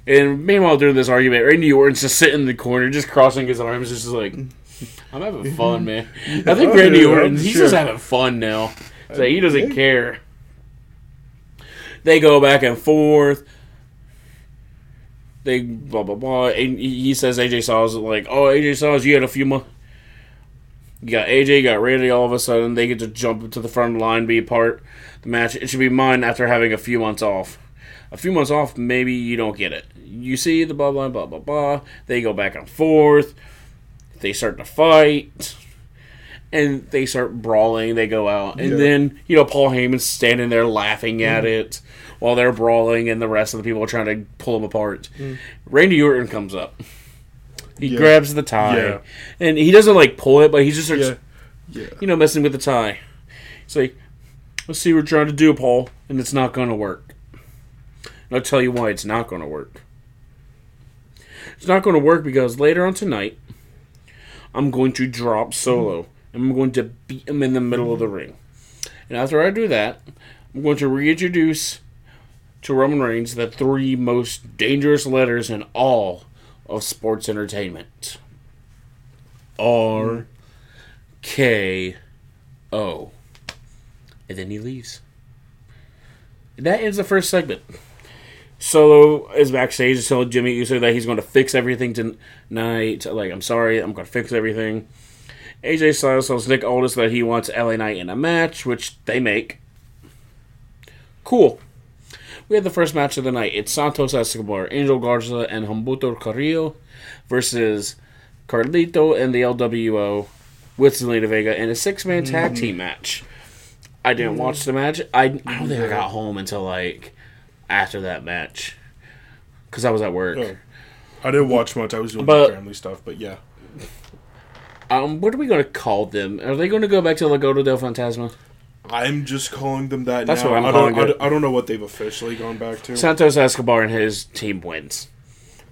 And meanwhile, during this argument, Randy Orton's just sitting in the corner, just crossing his arms, just like, I'm having fun, man. I think Oh, Randy yeah, Orton, I'm he's sure. just having fun now. So he doesn't care. They go back and forth. They blah blah blah. And he he says AJ Styles like, oh AJ Styles, you had a few months. You got AJ, you got Randy. All of a sudden, they get to jump to the front line, be a part of the match. It should be mine after having a few months off. A few months off, maybe you don't get it. You see the blah blah blah blah blah. They go back and forth. They start to fight, and they start brawling. They go out, and Yeah. then you know Paul Heyman's standing there laughing at mm. it while they're brawling, and the rest of the people are trying to pull them apart. Mm. Randy Orton comes up. He Yeah. grabs the tie, Yeah. and he doesn't like pull it, but he just starts you know, messing with the tie. It's like, let's see what you're trying to do, Paul, and it's not going to work. I'll tell you why it's not going to work. It's not going to work because later on tonight, I'm going to drop Solo, and I'm going to beat him in the middle of the ring. And after I do that, I'm going to reintroduce to Roman Reigns the three most dangerous letters in all of sports entertainment. R K O. And then he leaves. And that ends the first segment. Solo is backstage telling Jimmy Uso that he's going to fix everything tonight. Like, I'm sorry, I'm going to fix everything. AJ Styles tells Nick Aldis that he wants LA Knight in a match, which they make. Cool. We had the first match of the night. It's Santos Escobar, Angel Garza, and Humberto Carrillo versus Carlito and the LWO with Zelina Vega in a six man tag team mm. match. I didn't watch the match. I, I don't think I got home until like after that match because I was at work. Oh. I didn't watch much. I was doing But- family stuff, but yeah. Um, what are we going to call them? Are they going to go back to Legado del Fantasma? I'm just calling them that That's now. what I'm I calling don't, I it. I don't know what they've officially gone back to. Santos Escobar and his team wins.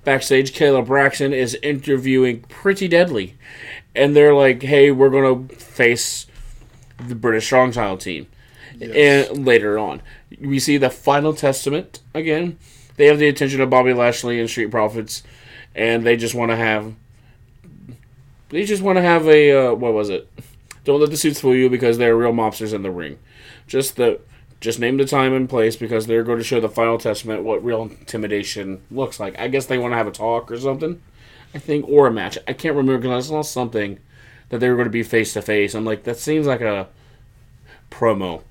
Backstage, Kayla Braxton is interviewing Pretty Deadly. And they're like, hey, we're going to face the British Strong Style team. Yes. And later on, we see the final testament again. They have the attention of Bobby Lashley and Street Profits, and they just want to have. They just want to have a uh, what was it? Don't let the suits fool you because they're real mobsters in the ring. Just the just name the time and place because they're going to show the final testament what real intimidation looks like. I guess they want to have a talk or something. I think or a match. I can't remember because I saw something that they were going to be face to face. I'm like that seems like a promo.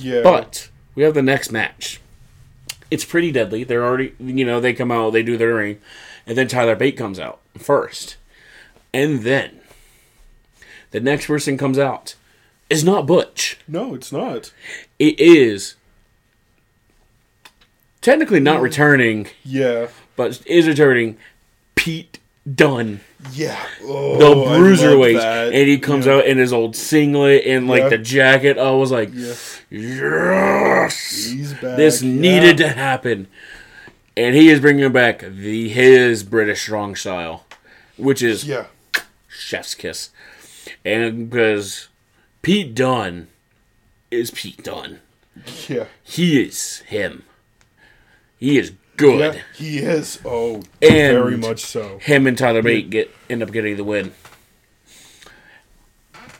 Yeah. But we have the next match. It's pretty deadly. They're already, you know, they come out, they do their ring, and then Tyler Bate comes out first. And then the next person comes out is not Butch. no, it's not. It is technically not mm. returning, Yeah. but is returning Pete Dunne, Yeah. Oh, the bruiserweight. And he comes Yeah. out in his old singlet and like Yeah. the jacket. I was like, Yeah. yes! This needed to happen. And he is bringing back the his British strong style, which is Yeah. chef's kiss. And because Pete Dunne is Pete Dunne. Yeah. He is him. He is good. Yeah. He is. Oh, And- very much so. Him and Tyler Bate get end up getting the win.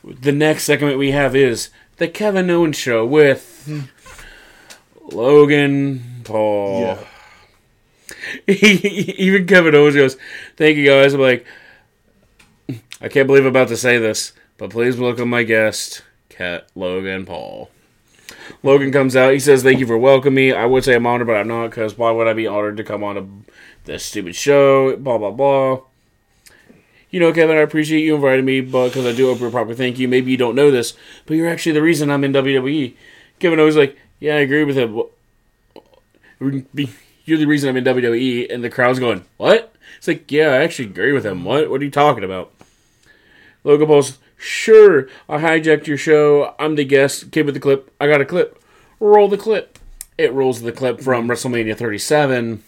The next segment we have is the Kevin Owens show with hmm. Logan Paul. Yeah. Even Kevin Owens goes, "Thank you guys." I'm like, I can't believe I'm about to say this, but please welcome my guest, Cat Logan Paul. Logan comes out. He says, "Thank you for welcoming me." I would say I'm honored, but I'm not because why would I be honored to come on a, this stupid show? Blah blah blah. You know, Kevin, I appreciate you inviting me, but because I do owe you a proper thank you. Maybe you don't know this, but you're actually the reason I'm in WWE. Kevin always like, yeah, I agree with him. You're the reason I'm in WWE, and the crowd's going, what? It's like, yeah, I actually agree with him. What? What are you talking about? Logan Paul's, sure, I hijacked your show. I'm the guest. Came with the clip. I got a clip. Roll the clip. It rolls the clip from mm-hmm. WrestleMania 37.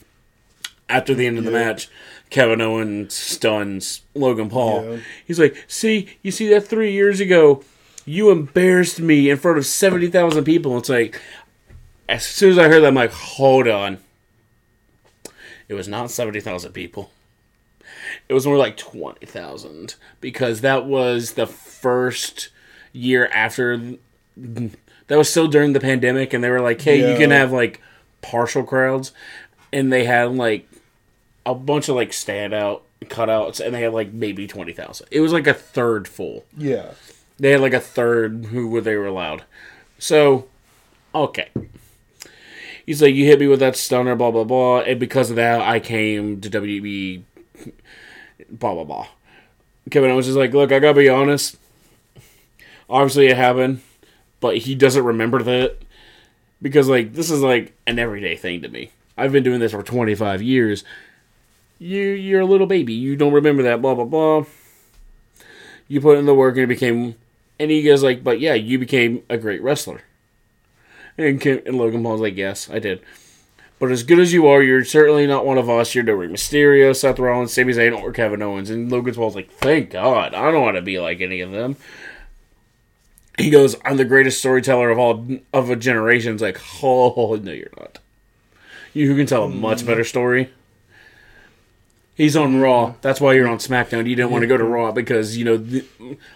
After the end of the Yeah. match, Kevin Owens stuns Logan Paul. Yeah. He's like, see, you see that three years ago, you embarrassed me in front of 70,000 people. It's like, as soon as I heard that, I'm like, hold on. It was not 70,000 people. It was more like 20,000 because that was the first year after. That was still during the pandemic, and they were like, hey, you can have like partial crowds. And they had like a bunch of like standout cutouts, and they had like maybe 20,000. It was like a third full Yeah. they had like a third who were they were allowed. So, okay. He's like, you hit me with that stunner, blah blah blah, and because of that, I came to WB. Blah blah blah. Kevin Owens is like, look, I gotta be honest. Obviously, it happened, but he doesn't remember that because like this is like an everyday thing to me. I've been doing this for 25 years. You you're a little baby. You don't remember that. Blah blah blah you put in the work and it became and he goes like but yeah you became a great wrestler and, Kim, and logan paul's like yes i did but as good as you are you're certainly not one of us you're no Rey mysterio seth rollins Sami Zayn, or kevin owens and logan paul's like thank god i don't want to be like any of them he goes i'm the greatest storyteller of all of a generation it's like oh no you're not you can tell a much better story He's on Raw. That's why you're on SmackDown. You didn't want to go to Raw because you know th-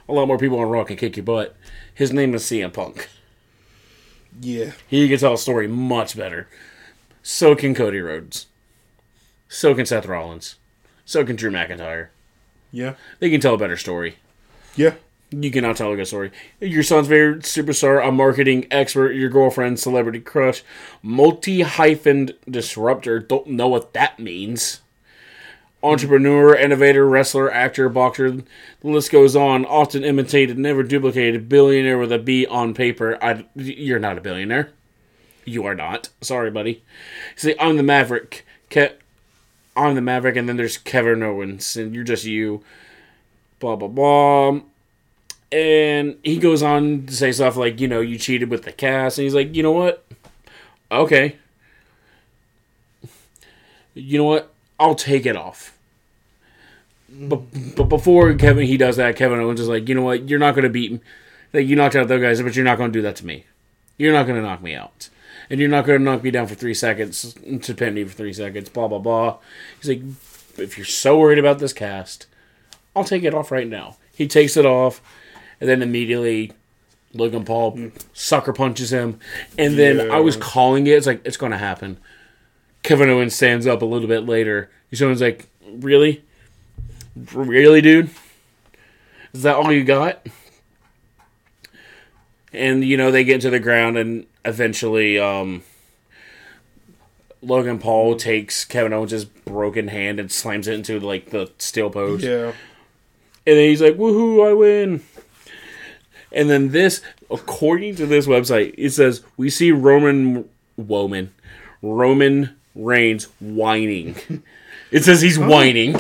a lot more people on Raw can kick your butt. His name is CM Punk. Yeah. He can tell a story much better. So can Cody Rhodes. So can Seth Rollins. So can Drew McIntyre. Yeah. They can tell a better story. Yeah. You cannot tell a good story. Your son's favorite superstar, a marketing expert, your girlfriend's celebrity crush, multi hyphened disruptor. Don't know what that means. Entrepreneur, innovator, wrestler, actor, boxer. The list goes on. Often imitated, never duplicated. Billionaire with a B on paper. I, you're not a billionaire. You are not. Sorry, buddy. See, I'm the Maverick. Ke- I'm the Maverick, and then there's Kevin Owens, and you're just you. Blah blah blah and he goes on to say stuff like, you know, you cheated with the cast, and he's like, you know what? Okay. You know what? I'll take it off. But but before Kevin he does that, Kevin Owens is like, you know what? You're not going to beat me. Like you knocked out those guys, but you're not going to do that to me. You're not going to knock me out, and you're not going to knock me down for three seconds to pin me for three seconds. Blah blah blah. He's like, if you're so worried about this cast, I'll take it off right now. He takes it off, and then immediately Logan Paul hmm. sucker punches him. And then I was calling it. It's like it's going to happen. Kevin Owens stands up a little bit later. He's Owens like, really, really, dude. Is that all you got? And you know they get to the ground, and eventually, um, Logan Paul takes Kevin Owens' broken hand and slams it into like the steel post. Yeah. And then he's like, woohoo, I win. And then this, according to this website, it says, we see Roman Woman, Roman Reigns whining. It says he's whining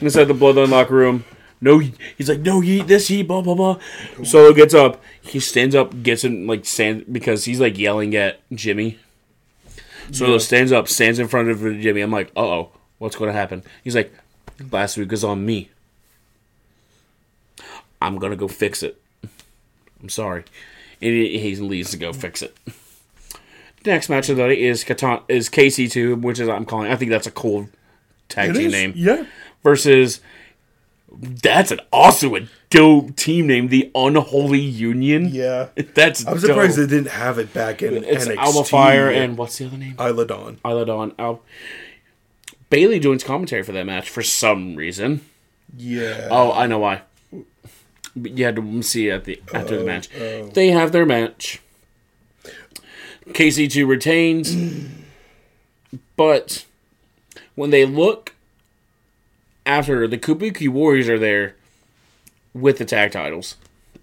inside the Bloodline locker room. No, he's like, no, he eat this, he blah blah blah. Solo gets up. He stands up, gets in like stand because he's like yelling at Jimmy. Solo stands up, stands in front of Jimmy. I'm like, uh oh, what's going to happen? He's like, last week was on me. I'm gonna go fix it. I'm sorry. And he he leaves to go fix it. Next match of the night is Katan- is KC2, which is I'm calling. I think that's a cool tag It team is. name. Yeah. Versus that's an also a dope team name, the Unholy Union. Yeah. That's I'm surprised dope. they didn't have it back in It's NXT. Alba Fyre and what's the other name? Isla Dawn. Isla Dawn. Al- Bayley joins commentary for that match for some reason. Yeah. Oh, I know why. You had to see at the after the oh, match. oh. They have their match. KC2 retains, but when they look after the Kabuki Warriors are there with the tag titles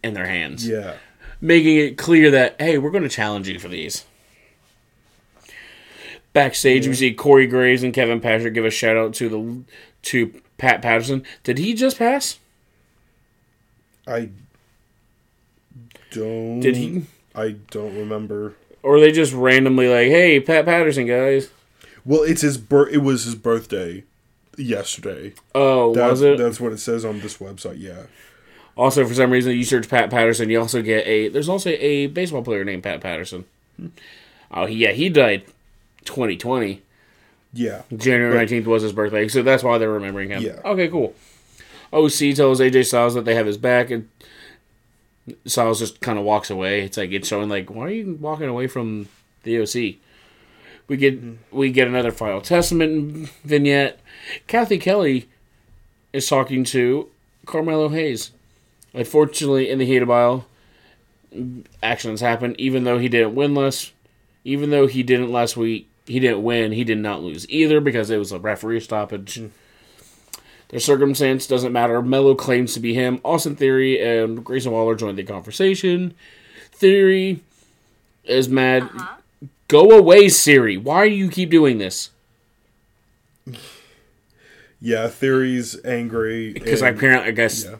in their hands, Yeah. making it clear that hey, we're going to challenge you for these. Backstage, we see Corey Graves and Kevin Patrick give a shout out to the to Pat Patterson. Did he just pass? I don't. Did he? I don't remember. Or they just randomly like, hey, Pat Patterson, guys? Well, it's his It was his birthday yesterday. Oh, That's, was it? That's what it says on this website. Yeah. Also, for some reason, you search Pat Patterson, you also get a. There's also a baseball player named Pat Patterson. Oh, he, yeah, he died 2020. Yeah. January nineteenth was his birthday, so that's why they're remembering him. Yeah. Okay, cool. Oh, OC tells AJ Styles that they have his back, and Styles just kind of walks away. It's like it's showing like, why are you walking away from the OC? We get mm-hmm. we get another Final Testament vignette. Kathy Kelly is talking to Carmelo Hayes. Unfortunately, in the heat of battle, actions happen. Even though he didn't win last, even though he didn't last week, he didn't win. He did not lose either because it was a referee stoppage. Their circumstance doesn't matter. Melo claims to be him. Austin Theory and Grayson Waller joined the conversation. Theory is mad. Uh-huh. Go away, Siri. Why do you keep doing this? Yeah. Theory's angry Because apparently, I guess Yeah.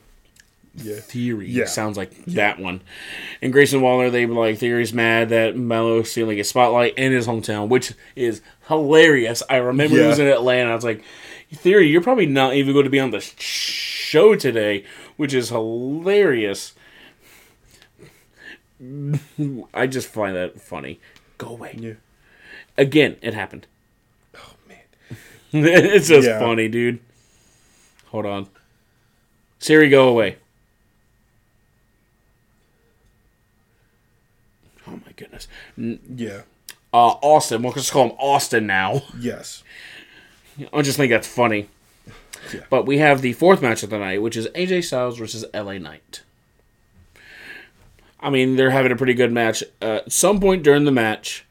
Yeah. Theory Yeah. sounds like that one. And Grayson Waller, they were like, Theory's mad that Melo's stealing a spotlight in his hometown, which is hilarious. I remember Yeah. it was in Atlanta. I was like, Theory, you're probably not even going to be on the show today, which is hilarious. I just find that funny. Go away. Yeah. Again, it happened. It's just Yeah. funny, dude. Hold on. Siri, go away. Oh my goodness. Yeah. Uh, Austin. We'll just call him Austin now. Yes. I just think that's funny. Yeah. But we have the fourth match of the night, which is AJ Styles versus LA Knight. I mean, they're having a pretty good match. Uh, at some point during the match,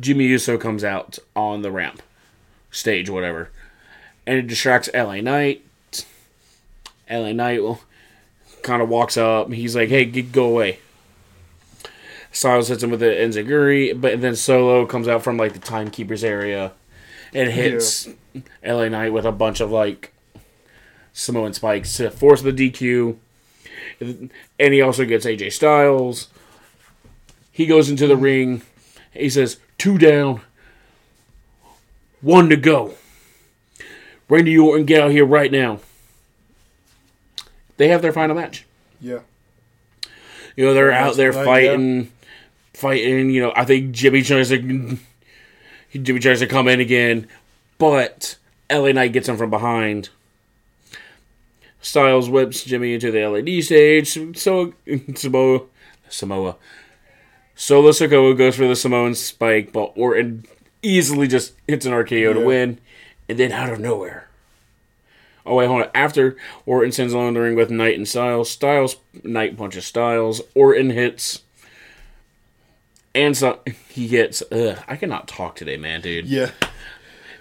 Jimmy Uso comes out on the ramp, stage, whatever, and it distracts LA Knight. LA Knight will kind of walks up. He's like, "Hey, go away." Styles hits him with the enziguri, but then Solo comes out from like the timekeepers area and hits LA Knight with a bunch of like Samoan spikes to force the DQ. And he also gets AJ Styles. He goes into the mm. ring. He says, two down, one to go. Randy Orton, get out here right now. They have their final match. Yeah. You know, they're out there fighting, fighting. You know, I think Jimmy tries to, Jimmy tries to come in again, but LA Knight gets him from behind. Styles whips Jimmy into the LED stage. So Samoa, Samoa, Solo Sikoa goes for the Samoan spike, but Orton easily just hits an RKO to win, and then out of nowhere. Oh wait, hold on. After Orton sends along the ring with Knight and Styles, Styles Knight punches Styles. Orton hits, and so he gets. Ugh, I cannot talk today, man, dude. Yeah.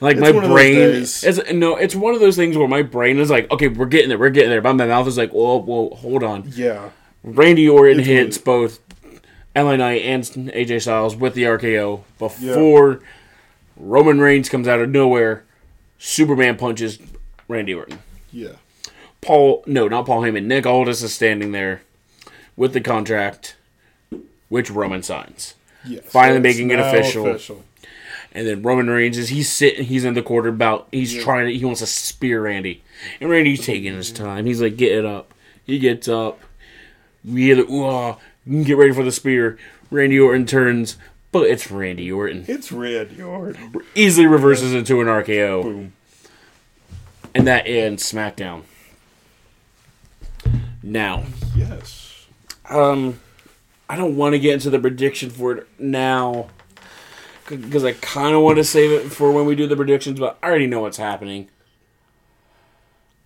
Like It's my one of those brain, it's, no, it's one of those things where my brain is like, okay, we're getting there, we're getting there, but my mouth is like, whoa, whoa, hold on. Yeah. Randy Orton It's hits really- both LA Knight and AJ Styles with the RKO before Roman Reigns comes out of nowhere. Superman punches Randy Orton. Yeah. Paul, no, not Paul Heyman. Nick Aldis is standing there with the contract, which Roman signs. Yes. Finally making it now official. And then Roman Reigns is he's sitting, he's in the quarter bout. He's trying to, he wants to spear Randy, and Randy's taking his time. He's like, get it up. He gets up. We ah, get ready for the spear. Randy Orton turns, but it's Randy Orton. It's Randy Orton. Easily reverses into an RKO, Boom. and that ends SmackDown. Now, Yes. Um, I don't want to get into the prediction for it now because I kind of want to save it for when we do the predictions, but I already know what's happening.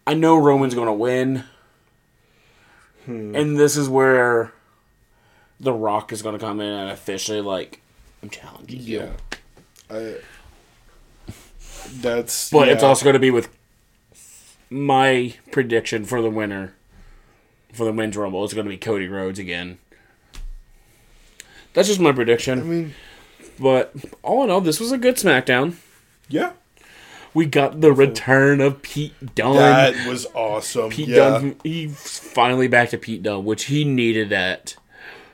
I know Roman's going to win, and this is where The Rock is going to come in and officially like, I'm challenging you. Yeah. I. That's. But it's also going to be with my prediction for the winner for the men's rumble. It's going to be Cody Rhodes again. That's just my prediction. I mean, But all in all, this was a good SmackDown. yeah. We got the return of Pete Dunne. That was awesome. Pete yeah. Dunne, he's finally back to Pete Dunne, which he needed that.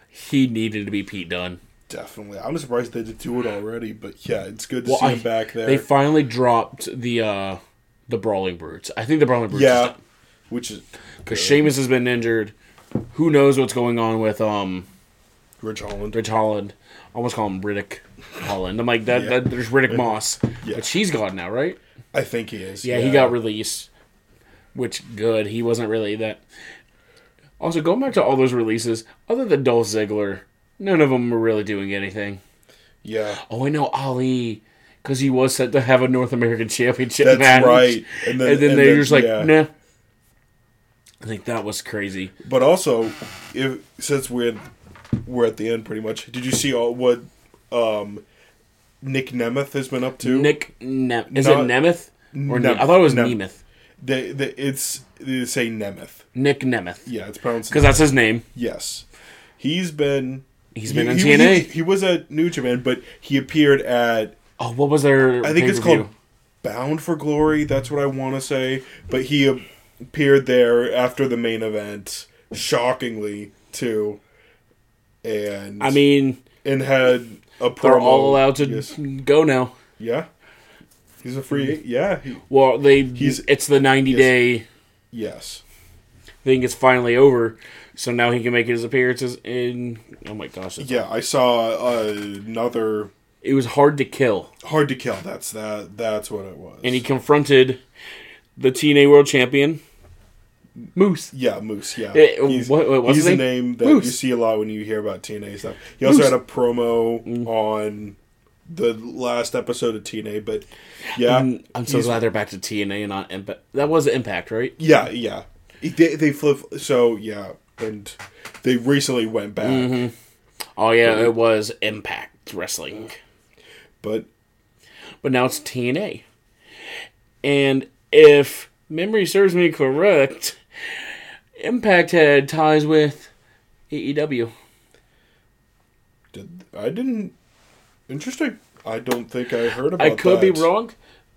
He needed to be Pete Dunne. Definitely. I'm surprised they did do it already, but yeah, it's good to Well, see I- him back there. They finally dropped the uh the Brawling Brutes. I think the Brawling Brutes yeah. Which is. because Sheamus has been injured. Who knows what's going on with um Ridge Holland. Ridge Holland. I almost call him Riddick Holland. I'm like that. Yeah. that there's Riddick Moss, Yeah. which he's gone now, right? I think he is. Yeah, he got released. Which good. He wasn't really that. Also, going back to all those releases, other than Dolph Ziggler, none of them were really doing anything. Yeah, Oh, I know Ali, because he was set to have a North American Championship that's match. right. And then, they're then- just like, yeah. nah. I think that was crazy. But also, if since we're we're at the end, pretty much. Did you see all what um, Nick Nemeth has been up to? Nick, ne- is Not- it Nemeth? Or Nem- I thought it was Nem- Nemeth. They, they, it's they say Nemeth. Nick Nemeth. Yeah, it's pronounced. Because that's his name. yes, he's been. He's been in he, TNA. He, he was at New Japan, but he appeared at Oh, what was their I think it's called Bound for Glory. That's what I want to say. But he appeared there after the main event, shockingly too, and I mean, and had a promo. they're all allowed to Yes. go now. Yeah, he's a free. Mm-hmm. Yeah, he, Well, they He's- it's the 90 yes. day yes. thing is finally over, so now he can make his appearances in. Oh my gosh, Yeah, I saw uh, another it was hard to kill, hard to kill. That's that. That's what it was. and he confronted the TNA World Champion Moose. yeah, Moose. Yeah, Eh, he's, what- what- he's a name? name that Moose. you see a lot when you hear about TNA stuff. He also Moose. Mm. had a promo on the last episode of TNA, but yeah, I'm, I'm so glad they're back to TNA and not Impact. That was Impact, right? Yeah, yeah. They they flip. So yeah, and they recently went back, Mm-hmm. Oh yeah, it was Impact Wrestling. but but now it's TNA. And if memory serves me correct, Impact had ties with AEW. did, I didn't. Interesting. I don't think I heard about. I could be wrong,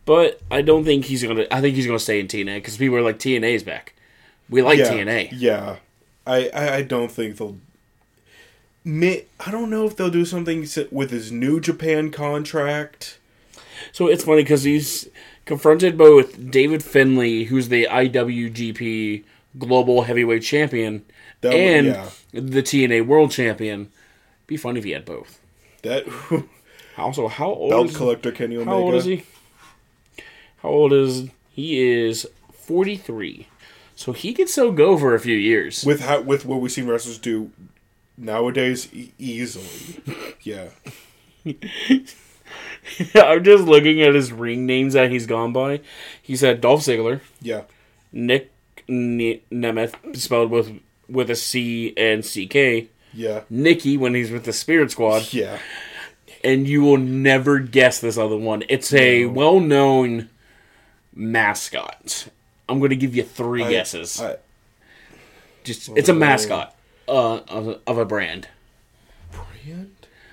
but I don't think he's gonna. I think he's gonna stay in TNA because people are like TNA's back. We like yeah, TNA. Yeah, I, I I don't think they'll. I don't know if they'll do something with his New Japan contract. So it's funny because he's confronted both David Finlay, who's the IWGP Global Heavyweight Champion, That would- and yeah. the TNA World Champion. Be funny if he had both. That Also, how old belt is collector Kenny Omega. How old is he? How old is he? Is forty three, so he could still go for a few years. With how with what we've seen wrestlers do nowadays, e- easily. Yeah, I'm just looking at his ring names that he's gone by. He's had Dolph Ziggler, yeah, Nick Ne- Nemeth, spelled with with a C and CK. yeah, Nikki when he's with the Spirit Squad, yeah. and you will never guess this other one. It's a No. well known mascot. I'm going to give you three guesses. Just it's a Oh. mascot uh, of, a, of a brand brand?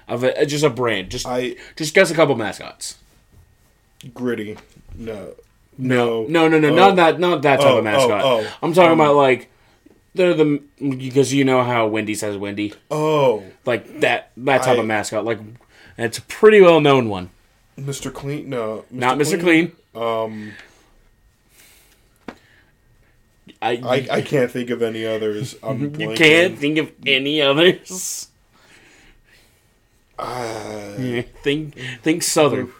of a, just a brand. Just I just guess a couple mascots. gritty. No, No, no, no, no, no, Oh. not that, not that type Oh, of mascot. oh, oh. I'm talking Um, about like they're the because you know how Wendy's has Wendy, Oh, like that that type I- of mascot. Like it's a pretty well known one. Mr. Clean. No, Mr. Not Mr. Clean. Um, I, I I can't think of any others. I'm you can't think of any others. Uh, Yeah, think think Southern.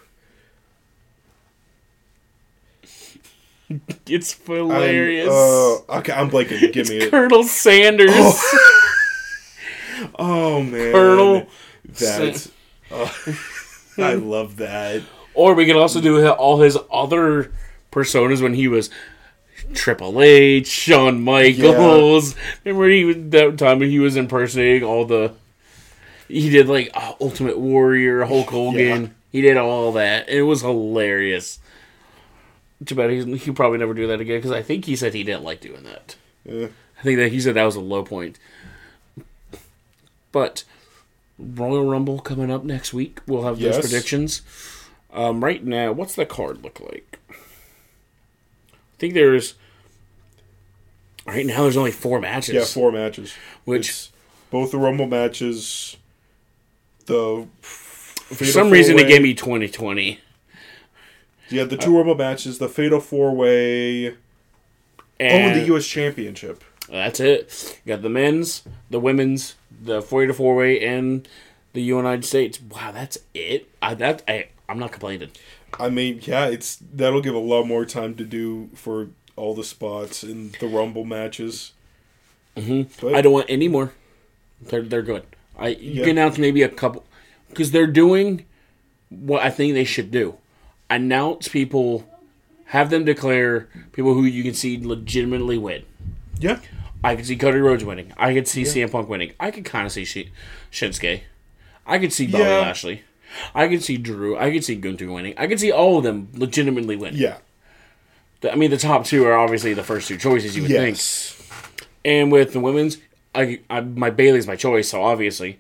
it's I'm- hilarious. uh, okay, I'm blanking. Give me it. Colonel Sanders. Oh man, Colonel That's. uh, I love that. Or we could also do all his other personas when he was Triple H, Shawn Michaels. Remember he was that time when he was impersonating all the. He did like uh, Ultimate Warrior, Hulk Hogan. Yeah. He did all that. It was hilarious. Too bad he's, he'll probably never do that again because I think he said he didn't like doing that. Uh, I think that he said that was a low point. But Royal Rumble coming up next week. We'll have Yes. those predictions. Um, right now, what's the card look like? I think there's right now there's only four matches. yeah, four matches. Which- It's both the Rumble matches. The For some reason, it gave me 2020. yeah the two Rumble matches, the Fatal Four Way. Oh, And and the U.S. Championship. That's it. You got the men's, the women's, the 40 to 4 way, and the United States. Wow, that's it. I that I I'm not complaining. I mean, yeah, it's that'll give a lot more time to do for all the spots in the Rumble matches. Mm-hmm. I don't want any more. They're they're good. I you Yeah. can announce maybe a couple because they're doing what I think they should do. Announce people, have them declare people who you can see legitimately win. Yeah, I could see Cody Rhodes winning. I could see CM Punk winning. I could kind of see Shi- Shinsuke. I could see Bobby Yeah. Lashley. I could see Drew. I could see Gunther winning. I could see all of them legitimately winning. yeah, The- I mean, the top two are obviously the first two choices you would think. yes, And with the women's, I, I my Bayley's my choice, so obviously,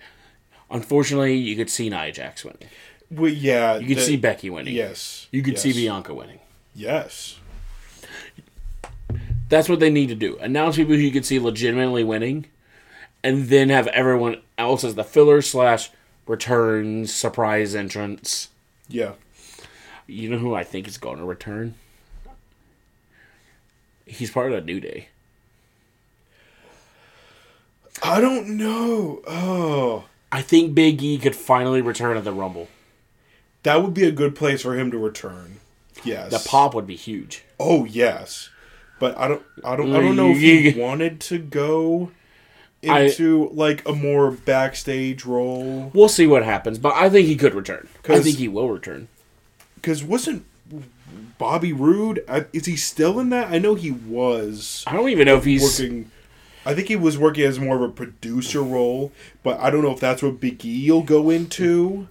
unfortunately, you could see Nia Jax winning. well, yeah. You could see Becky winning. Yes, You could yes. see Bianca winning. Yes, That's what they need to do. Announce people who you could see legitimately winning, and then have everyone else as the filler slash returns surprise entrance. yeah. You know who I think is going to return? He's part of the New Day. I don't know. Oh, I think Big E could finally return at the Rumble. that would be a good place for him to return. Yes, The pop would be huge. Oh yes, but I don't. I don't. I don't mm, know if he wanted to go I- into like a more backstage role We'll see what happens, but I think he could return. I think he will return. because wasn't Bobby Roode? Is he still in that? I know he was I don't even know if he's. working. I think he was working as more of a producer role, but I don't know if that's what Big E will go into.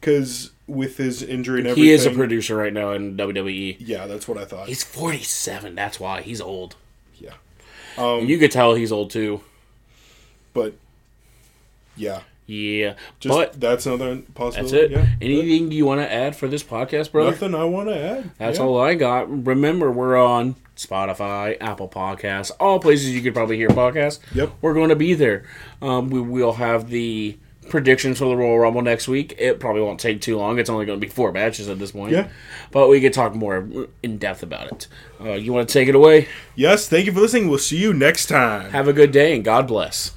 Because with his injury and everything, He is a producer right now in WWE. Yeah, that's what I thought. He's 47. That's why he's old. yeah, um, You could tell he's old too. But yeah, Yeah, just but that's another that's possibility. it. Yeah, Anything you want to add for this podcast, brother? Nothing I want to add. That's Yeah. all I got. Remember, we're on Spotify, Apple Podcasts, all places you could probably hear podcasts. Yep. We're going to be there. Um, we will have the predictions for the Royal Rumble next week. It probably won't take too long. It's only going to be four matches at this point. Yeah. But we could talk more in depth about it. Uh, you want to take it away? Yes, thank you for listening. We'll see you next time. Have a good day and God bless.